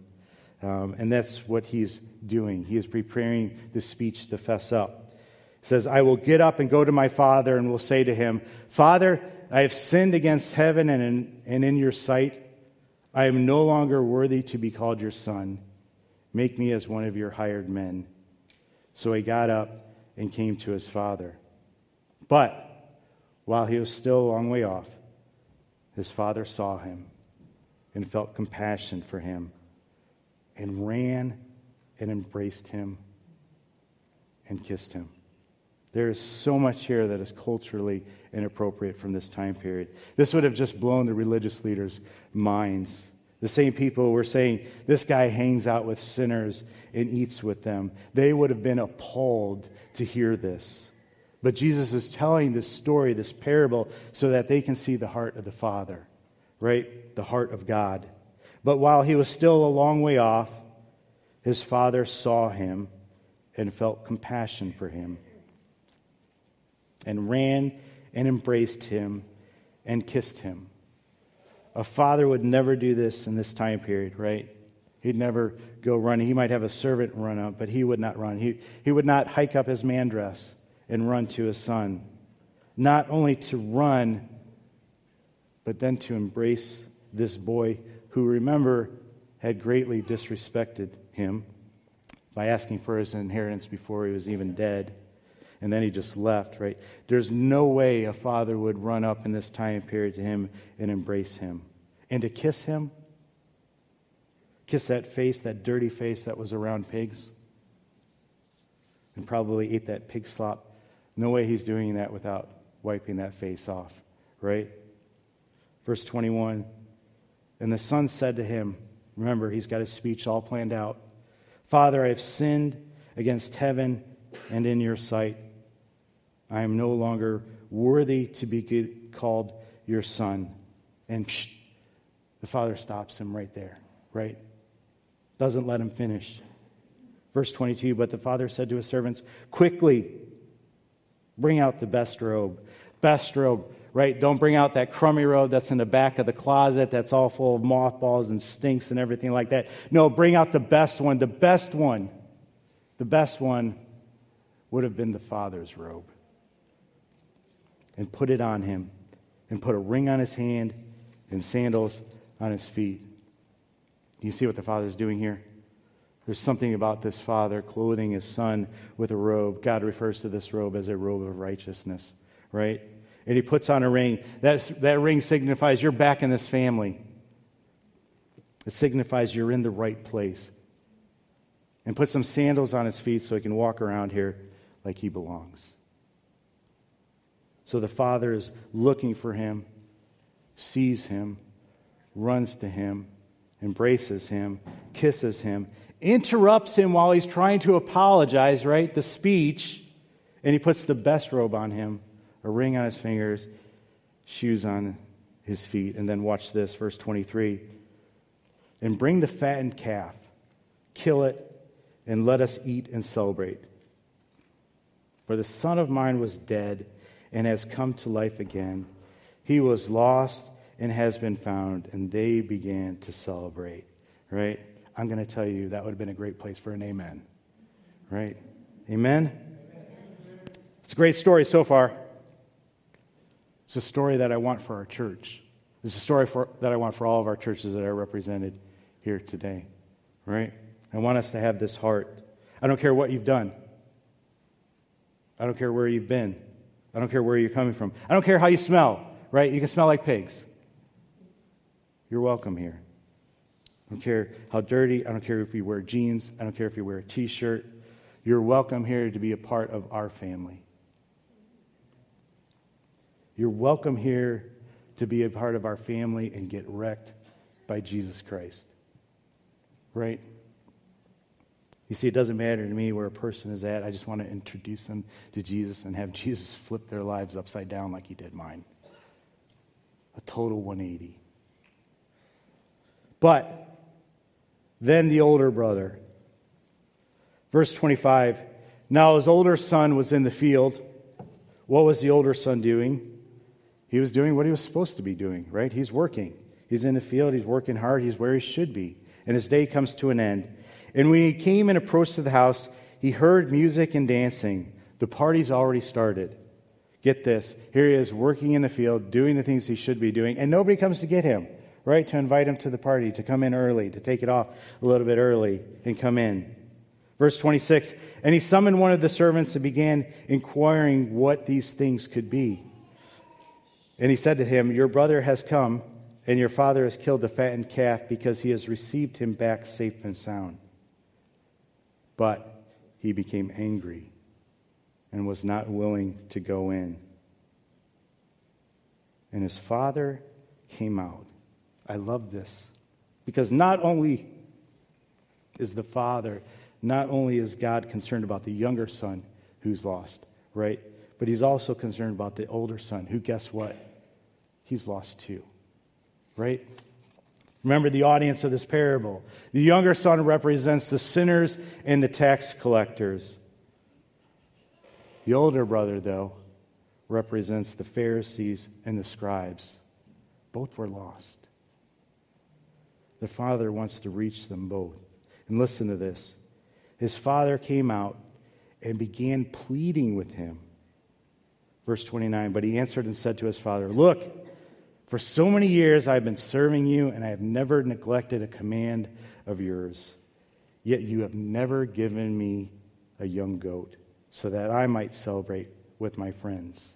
Um, and that's what he's doing. He is preparing the speech to fess up. He says, I will get up and go to my father and will say to him, Father, I have sinned against heaven and in, and in your sight. I am no longer worthy to be called your son. Make me as one of your hired men. So he got up and came to his father. But while he was still a long way off, his father saw him and felt compassion for him and ran and embraced him and kissed him. There is so much here that is culturally inappropriate from this time period. This would have just blown the religious leaders' minds. The same people were saying, This guy hangs out with sinners and eats with them. They would have been appalled to hear this. But Jesus is telling this story, this parable, so that they can see the heart of the Father, right? The heart of God. But while he was still a long way off, his father saw him and felt compassion for him and ran and embraced him and kissed him. A father would never do this in this time period, right? He'd never go running. He might have a servant run up, but he would not run. He, he would not hike up his man dress and run to his son. Not only to run, but then to embrace this boy who, remember, had greatly disrespected him by asking for his inheritance before he was even dead. And then he just left, right? There's no way a father would run up in this time period to him and embrace him. And to kiss him, kiss that face, that dirty face that was around pigs, and probably ate that pig slop. No way he's doing that without wiping that face off, right? Verse 21 And the son said to him, Remember, he's got his speech all planned out. Father, I have sinned against heaven and in your sight. I am no longer worthy to be called your son. And psh, the father stops him right there, right? Doesn't let him finish. Verse 22 But the father said to his servants, Quickly, bring out the best robe. Best robe right? Don't bring out that crummy robe that's in the back of the closet that's all full of mothballs and stinks and everything like that. No, bring out the best one. The best one, the best one would have been the father's robe. And put it on him, and put a ring on his hand and sandals on his feet. Do you see what the Father is doing here? There's something about this Father clothing his Son with a robe. God refers to this robe as a robe of righteousness, right? And he puts on a ring. That's, that ring signifies you're back in this family. It signifies you're in the right place. And put some sandals on his feet so he can walk around here like he belongs. So the Father is looking for him, sees him, runs to him, embraces him, kisses him, interrupts him while he's trying to apologize, right? The speech, and he puts the best robe on him, a ring on his fingers, shoes on his feet. And then watch this, verse 23. And bring the fattened calf, kill it, and let us eat and celebrate. For the son of mine was dead and has come to life again. He was lost and has been found, and they began to celebrate. Right? I'm going to tell you that would have been a great place for an amen. Right? Amen? It's a great story so far. It's a story that I want for our church. It's a story for, that I want for all of our churches that are represented here today. Right? I want us to have this heart. I don't care what you've done. I don't care where you've been. I don't care where you're coming from. I don't care how you smell, right? You can smell like pigs. You're welcome here. I don't care how dirty. I don't care if you wear jeans. I don't care if you wear a t shirt. You're welcome here to be a part of our family. You're welcome here to be a part of our family and get wrecked by Jesus Christ. Right? You see, it doesn't matter to me where a person is at. I just want to introduce them to Jesus and have *laughs* Jesus flip their lives upside down like he did mine. A total 180. But then the older brother. Verse 25. Now his older son was in the field. What was the older son doing? He was doing what he was supposed to be doing, right? He's working. He's in the field. He's working hard. He's where he should be. And his day comes to an end. And when he came and approached to the house, he heard music and dancing. The party's already started. Get this. Here he is working in the field, doing the things he should be doing, and nobody comes to get him, right? To invite him to the party, to come in early, to take it off a little bit early and come in. Verse 26 And he summoned one of the servants and began inquiring what these things could be. And he said to him, Your brother has come, and your father has killed the fattened calf because he has received him back safe and sound. But he became angry and was not willing to go in. And his father came out. I love this because not only is the father, not only is God concerned about the younger son who's lost, right? But he's also concerned about the older son who, guess what? He's lost too, right? Remember the audience of this parable. The younger son represents the sinners and the tax collectors. The older brother, though, represents the Pharisees and the scribes. Both were lost. The father wants to reach them both. And listen to this. His father came out and began pleading with him. Verse 29 But he answered and said to his father, Look, for so many years I've been serving you, and I have never neglected a command of yours. Yet you have never given me a young goat so that I might celebrate with my friends.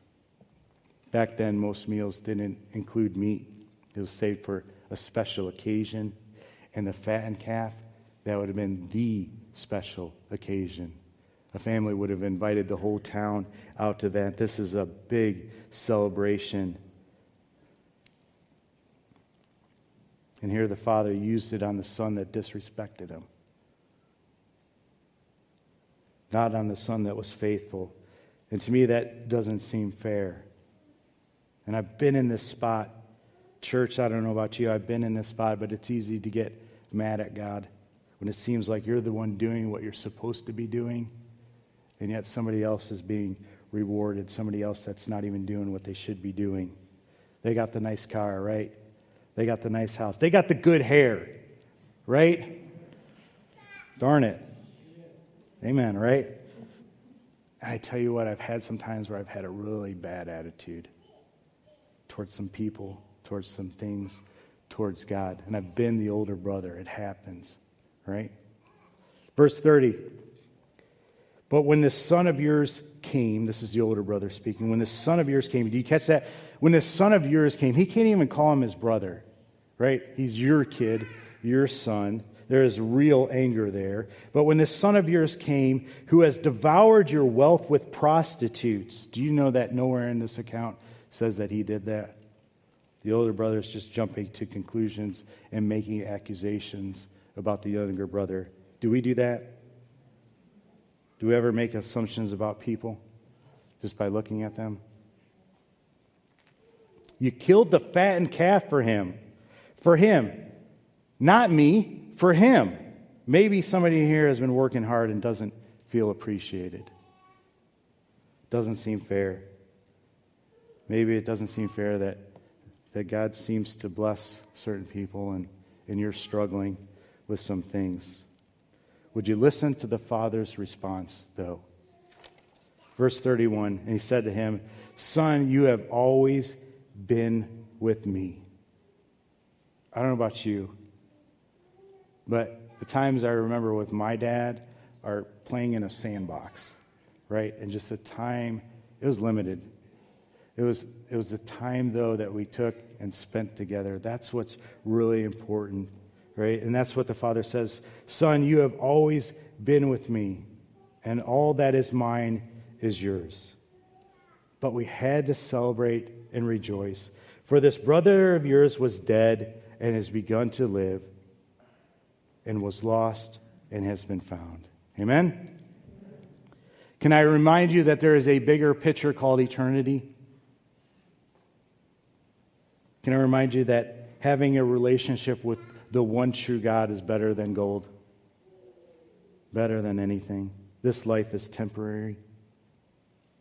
Back then, most meals didn't include meat, it was saved for a special occasion. And the fattened calf, that would have been the special occasion. A family would have invited the whole town out to that. This is a big celebration. And here the father used it on the son that disrespected him, not on the son that was faithful. And to me, that doesn't seem fair. And I've been in this spot. Church, I don't know about you, I've been in this spot, but it's easy to get mad at God when it seems like you're the one doing what you're supposed to be doing, and yet somebody else is being rewarded, somebody else that's not even doing what they should be doing. They got the nice car, right? They got the nice house. They got the good hair, right? Darn it. Amen, right? I tell you what, I've had some times where I've had a really bad attitude towards some people, towards some things, towards God, and I've been the older brother. It happens, right? Verse 30. But when this son of yours came, this is the older brother speaking, when this son of yours came, do you catch that? When this son of yours came, he can't even call him his brother, right? He's your kid, your son. There is real anger there. But when this son of yours came, who has devoured your wealth with prostitutes, do you know that nowhere in this account says that he did that? The older brother is just jumping to conclusions and making accusations about the younger brother. Do we do that? Do we ever make assumptions about people just by looking at them? You killed the fattened calf for him. For him. Not me, for him. Maybe somebody here has been working hard and doesn't feel appreciated. Doesn't seem fair. Maybe it doesn't seem fair that, that God seems to bless certain people and, and you're struggling with some things. Would you listen to the father's response, though? Verse 31 And he said to him, Son, you have always been with me. I don't know about you, but the times I remember with my dad are playing in a sandbox, right? And just the time, it was limited. It was, it was the time, though, that we took and spent together. That's what's really important, right? And that's what the Father says Son, you have always been with me, and all that is mine is yours. But we had to celebrate and rejoice. For this brother of yours was dead and has begun to live, and was lost and has been found. Amen? Can I remind you that there is a bigger picture called eternity? Can I remind you that having a relationship with the one true God is better than gold? Better than anything. This life is temporary,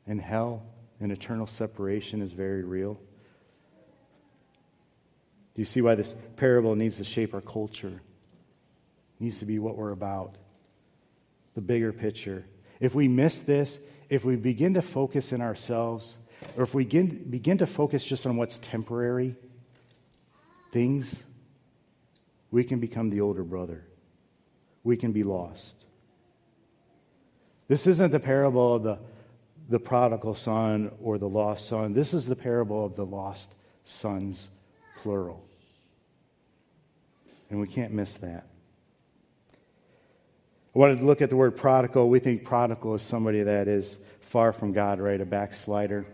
and hell and eternal separation is very real. Do you see why this parable needs to shape our culture? It needs to be what we're about. The bigger picture. If we miss this, if we begin to focus in ourselves, or if we begin, begin to focus just on what's temporary, things, we can become the older brother. We can be lost. This isn't the parable of the, the prodigal son or the lost son. This is the parable of the lost sons, plural. And we can't miss that. I wanted to look at the word prodigal. We think prodigal is somebody that is far from God, right? A backslider,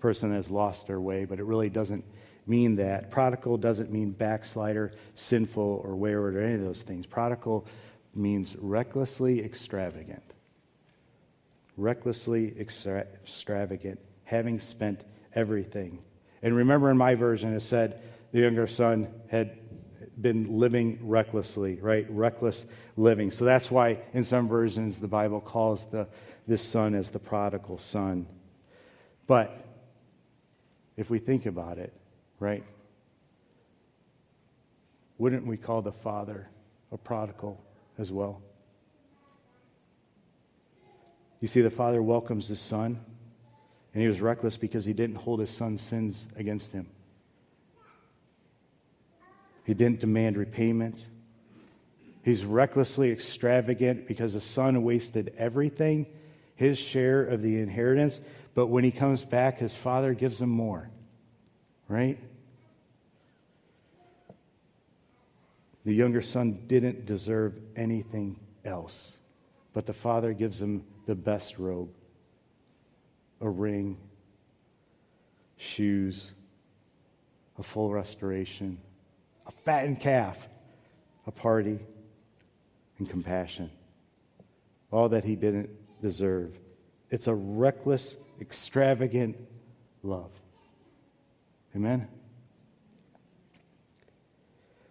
person that has lost their way, but it really doesn't mean that. Prodigal doesn't mean backslider, sinful, or wayward, or any of those things. Prodigal means recklessly extravagant. Recklessly extra- extravagant, having spent everything. And remember in my version, it said the younger son had been living recklessly, right? Reckless living. So that's why in some versions the Bible calls the, this son as the prodigal son. But if we think about it, right? Wouldn't we call the father a prodigal as well? You see, the father welcomes his son, and he was reckless because he didn't hold his son's sins against him. He didn't demand repayment. He's recklessly extravagant because the son wasted everything, his share of the inheritance, but when he comes back, his father gives him more. Right? The younger son didn't deserve anything else, but the father gives him the best robe a ring, shoes, a full restoration, a fattened calf, a party, and compassion. All that he didn't deserve. It's a reckless, extravagant love. Amen?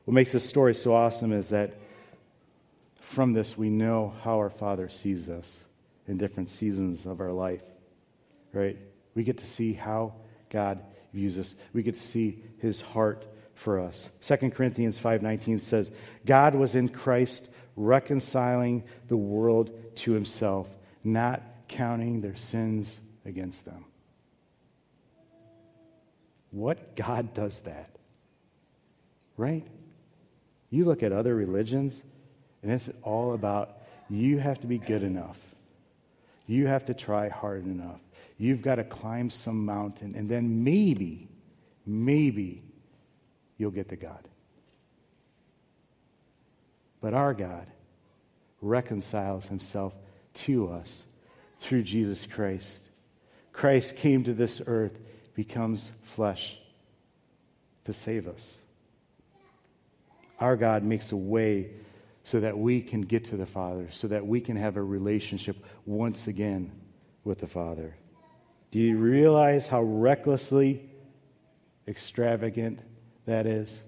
What makes this story so awesome is that from this we know how our Father sees us in different seasons of our life, right? We get to see how God views us. We get to see his heart for us. 2 Corinthians 5:19 says, "God was in Christ reconciling the world to himself, not counting their sins against them." What God does that? right? You look at other religions, and it's all about you have to be good enough. You have to try hard enough. You've got to climb some mountain, and then maybe, maybe you'll get to God. But our God reconciles himself to us through Jesus Christ. Christ came to this earth, becomes flesh to save us. Our God makes a way so that we can get to the Father, so that we can have a relationship once again with the Father. Do you realize how recklessly extravagant that is?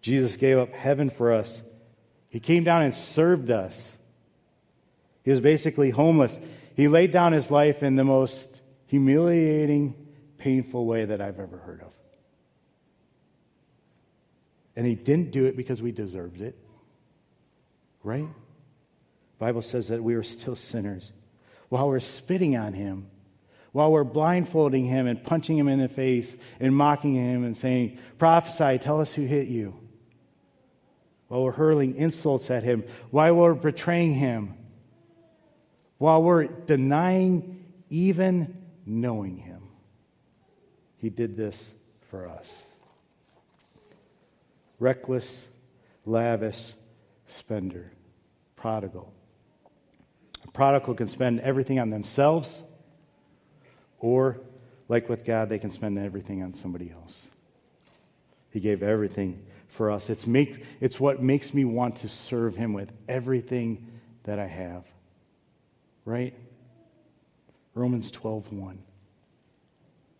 Jesus gave up heaven for us. He came down and served us. He was basically homeless. He laid down his life in the most humiliating, painful way that I've ever heard of. And he didn't do it because we deserved it. Right? The Bible says that we were still sinners. While we're spitting on him, while we're blindfolding him and punching him in the face and mocking him and saying, Prophesy, tell us who hit you. While we're hurling insults at him, while we're betraying him, while we're denying even knowing him. He did this for us reckless, lavish spender, prodigal. A prodigal can spend everything on themselves, or, like with God, they can spend everything on somebody else. He gave everything for us. It's, make, it's what makes me want to serve Him with everything that I have. Right? Romans 12 1.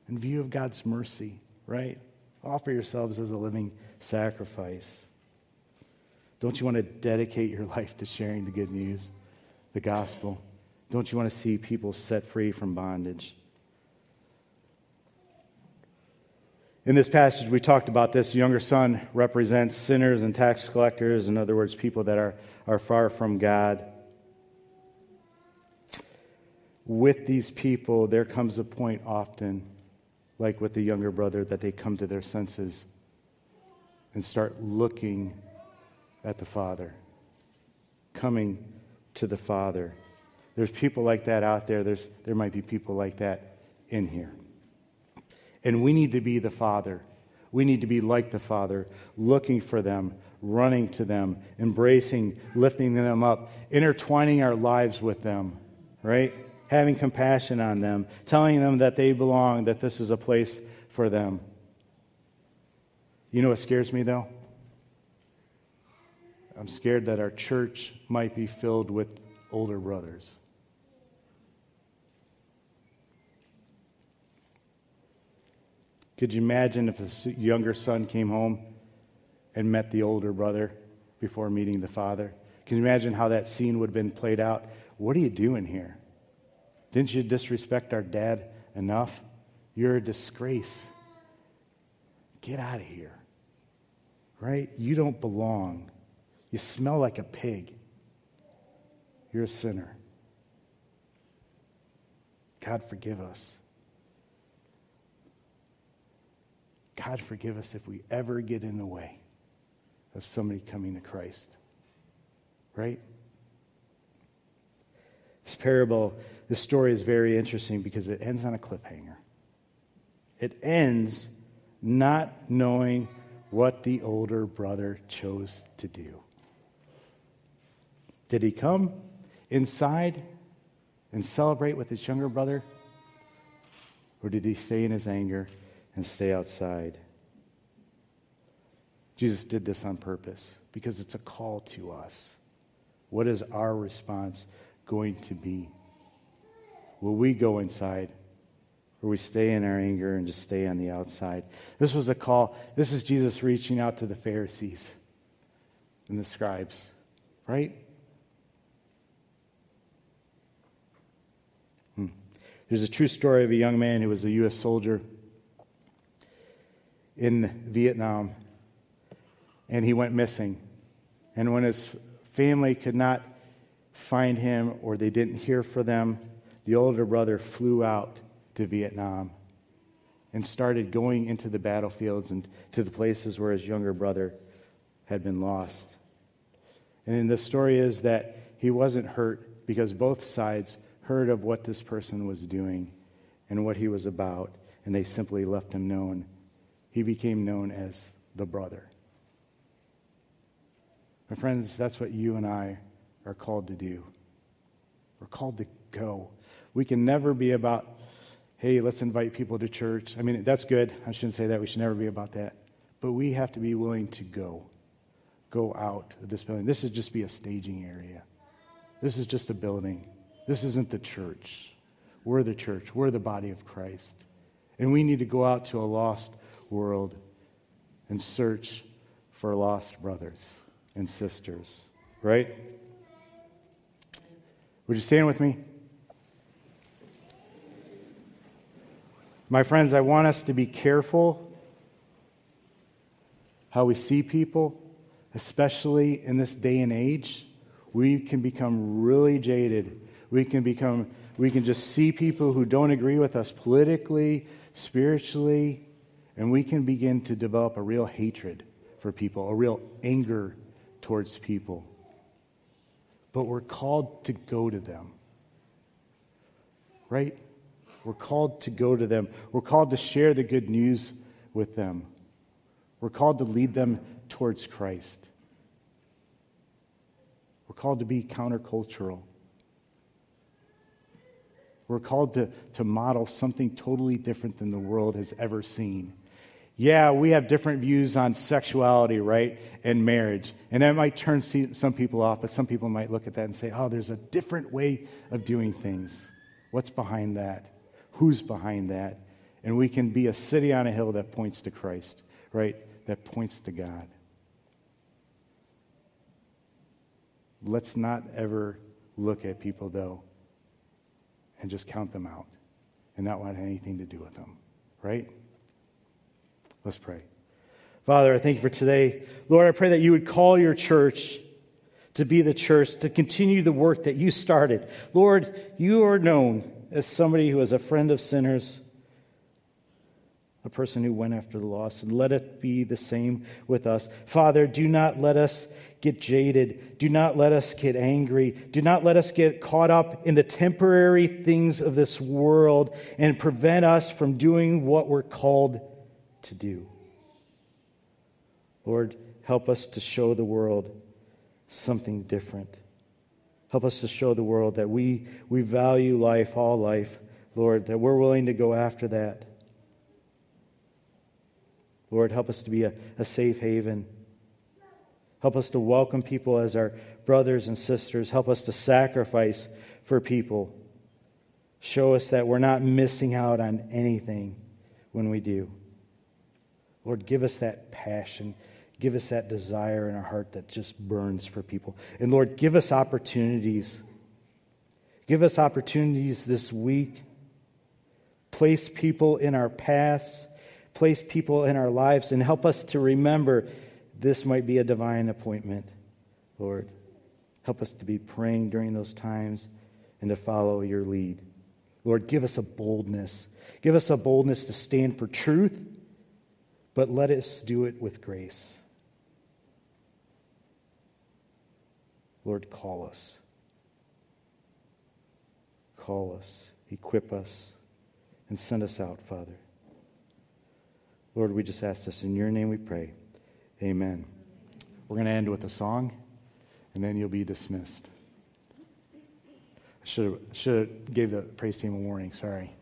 In view of God's mercy, right? Offer yourselves as a living sacrifice. Don't you want to dedicate your *laughs* life to sharing the good news, the gospel? Don't you want to see people set free from bondage? In this passage, we talked about this. The younger son represents sinners and tax collectors, in other words, people that are, are far from God. With these people, there comes a point often, like with the younger brother, that they come to their senses and start looking at the Father, coming to the Father. There's people like that out there. There's, there might be people like that in here. And we need to be the Father. We need to be like the Father, looking for them, running to them, embracing, lifting them up, intertwining our lives with them, right? Having compassion on them, telling them that they belong, that this is a place for them. You know what scares me, though? I'm scared that our church might be filled with older brothers. Could you imagine if a younger son came home and met the older brother before meeting the father? Can you imagine how that scene would have been played out? What are you doing here? Didn't you disrespect our dad enough? You're a disgrace. Get out of here right? You don't belong. You smell like a pig. You're a sinner. God, forgive us. God, forgive us if we ever get in the way of somebody coming to Christ. Right? This parable, this story is very interesting because it ends on a cliffhanger. It ends not knowing what the older brother chose to do. Did he come inside and celebrate with his younger brother? Or did he stay in his anger and stay outside? Jesus did this on purpose because it's a call to us. What is our response going to be? Will we go inside or we stay in our anger and just stay on the outside. This was a call. This is Jesus reaching out to the Pharisees and the scribes, right? Hmm. There's a true story of a young man who was a U.S. soldier in Vietnam, and he went missing. And when his family could not find him or they didn't hear for them, the older brother flew out to Vietnam and started going into the battlefields and to the places where his younger brother had been lost. And the story is that he wasn't hurt because both sides heard of what this person was doing and what he was about, and they simply left him known. He became known as the brother. My friends, that's what you and I are called to do. We're called to go. We can never be about, hey, let's invite people to church. I mean, that's good. I shouldn't say that. We should never be about that. But we have to be willing to go. Go out of this building. This is just be a staging area. This is just a building. This isn't the church. We're the church. We're the body of Christ. And we need to go out to a lost world and search for lost brothers and sisters, right? Would you stand with me? My friends, I want us to be careful how we see people, especially in this day and age. We can become really jaded. We can become we can just see people who don't agree with us politically, spiritually, and we can begin to develop a real hatred for people, a real anger towards people. But we're called to go to them. Right? We're called to go to them. We're called to share the good news with them. We're called to lead them towards Christ. We're called to be countercultural. We're called to, to model something totally different than the world has ever seen. Yeah, we have different views on sexuality, right, and marriage. And that might turn some people off, but some people might look at that and say, oh, there's a different way of doing things. What's behind that? Who's behind that? And we can be a city on a hill that points to Christ, right, that points to God. Let's not ever look at people, though, and just count them out and not want anything to do with them, right? Let's pray. Father, I thank you for today. Lord, I pray that you would call your church to be the church, to continue the work that you started. Lord, you are known as somebody who is a friend of sinners, a person who went after the lost, and let it be the same with us. Father, do not let us get jaded. Do not let us get angry. Do not let us get caught up in the temporary things of this world and prevent us from doing what we're called to do. Lord, help us to show the world something different. Help us to show the world that we, we value life, all life, Lord, that we're willing to go after that. Lord, help us to be a, a safe haven. Help us to welcome people as our brothers and sisters. Help us to sacrifice for people. Show us that we're not missing out on anything when we do. Lord, give us that passion. Give us that desire in our heart that just burns for people. And Lord, give us opportunities. Give us opportunities this week. Place people in our paths, place people in our lives, and help us to remember this might be a divine appointment, Lord. Help us to be praying during those times and to follow your lead. Lord, give us a boldness. Give us a boldness to stand for truth but let us do it with grace. Lord, call us. Call us, equip us, and send us out, Father. Lord, we just ask this in your name we pray. Amen. We're going to end with a song, and then you'll be dismissed. I should have, should have gave the praise team a warning. Sorry.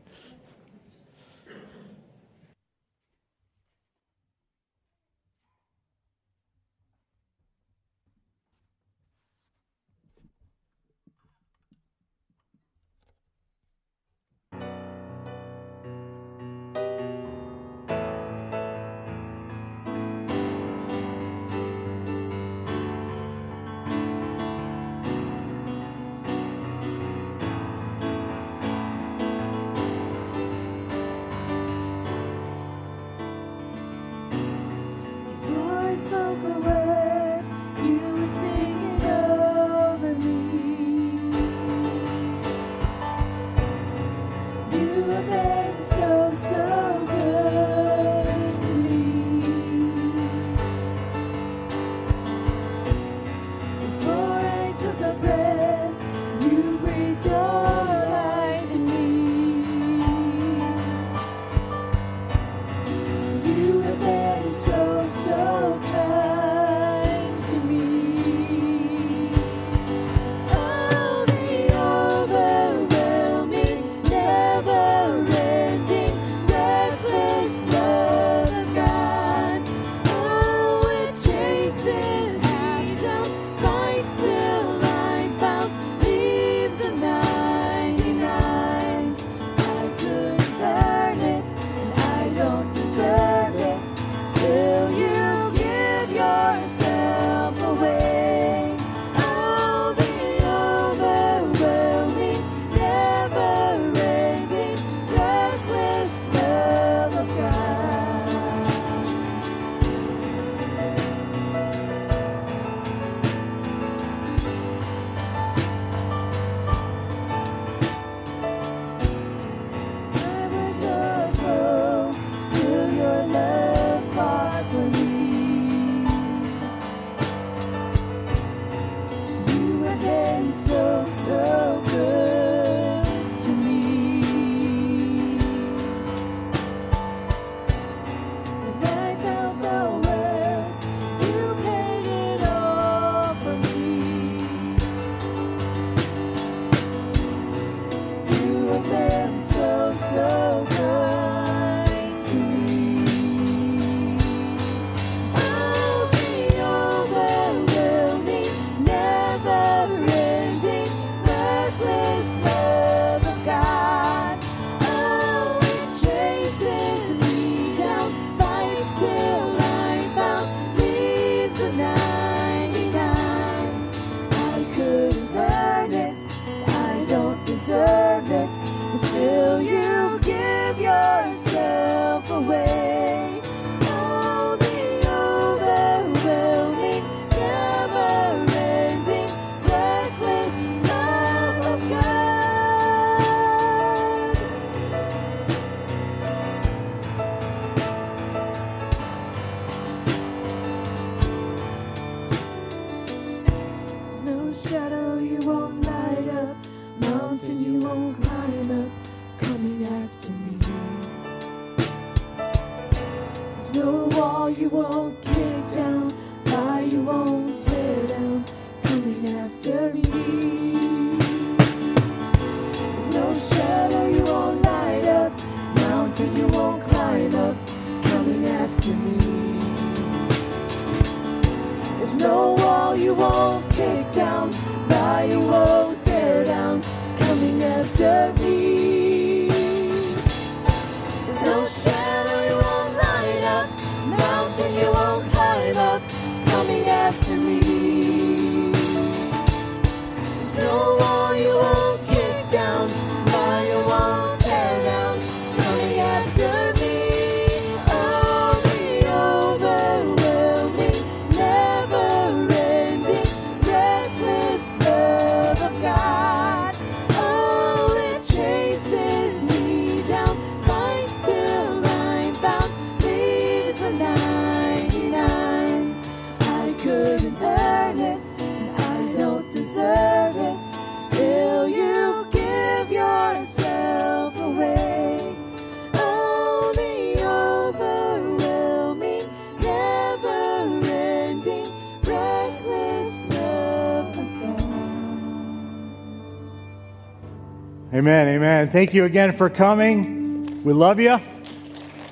Amen, amen. Thank you again for coming. We love you.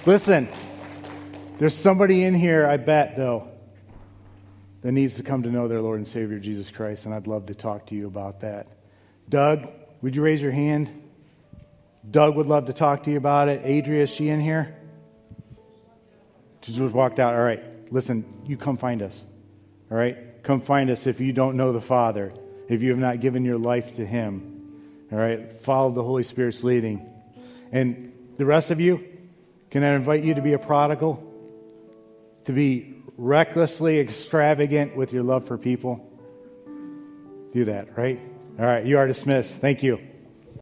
Listen, there's somebody in here, I bet, though, that needs to come to know their Lord and Savior Jesus Christ, and I'd love to talk to you about that. Doug, would you raise your hand? Doug would love to talk to you about it. Adria, is she in here? She just walked out. All right, listen, you come find us. All right? Come find us if you don't know the Father, if you have not given your life to Him. All right? Follow the Holy Spirit's leading. And the rest of you, can I invite you to be a prodigal? To be recklessly extravagant with your love for people? Do that, right? All right, you are dismissed. Thank you.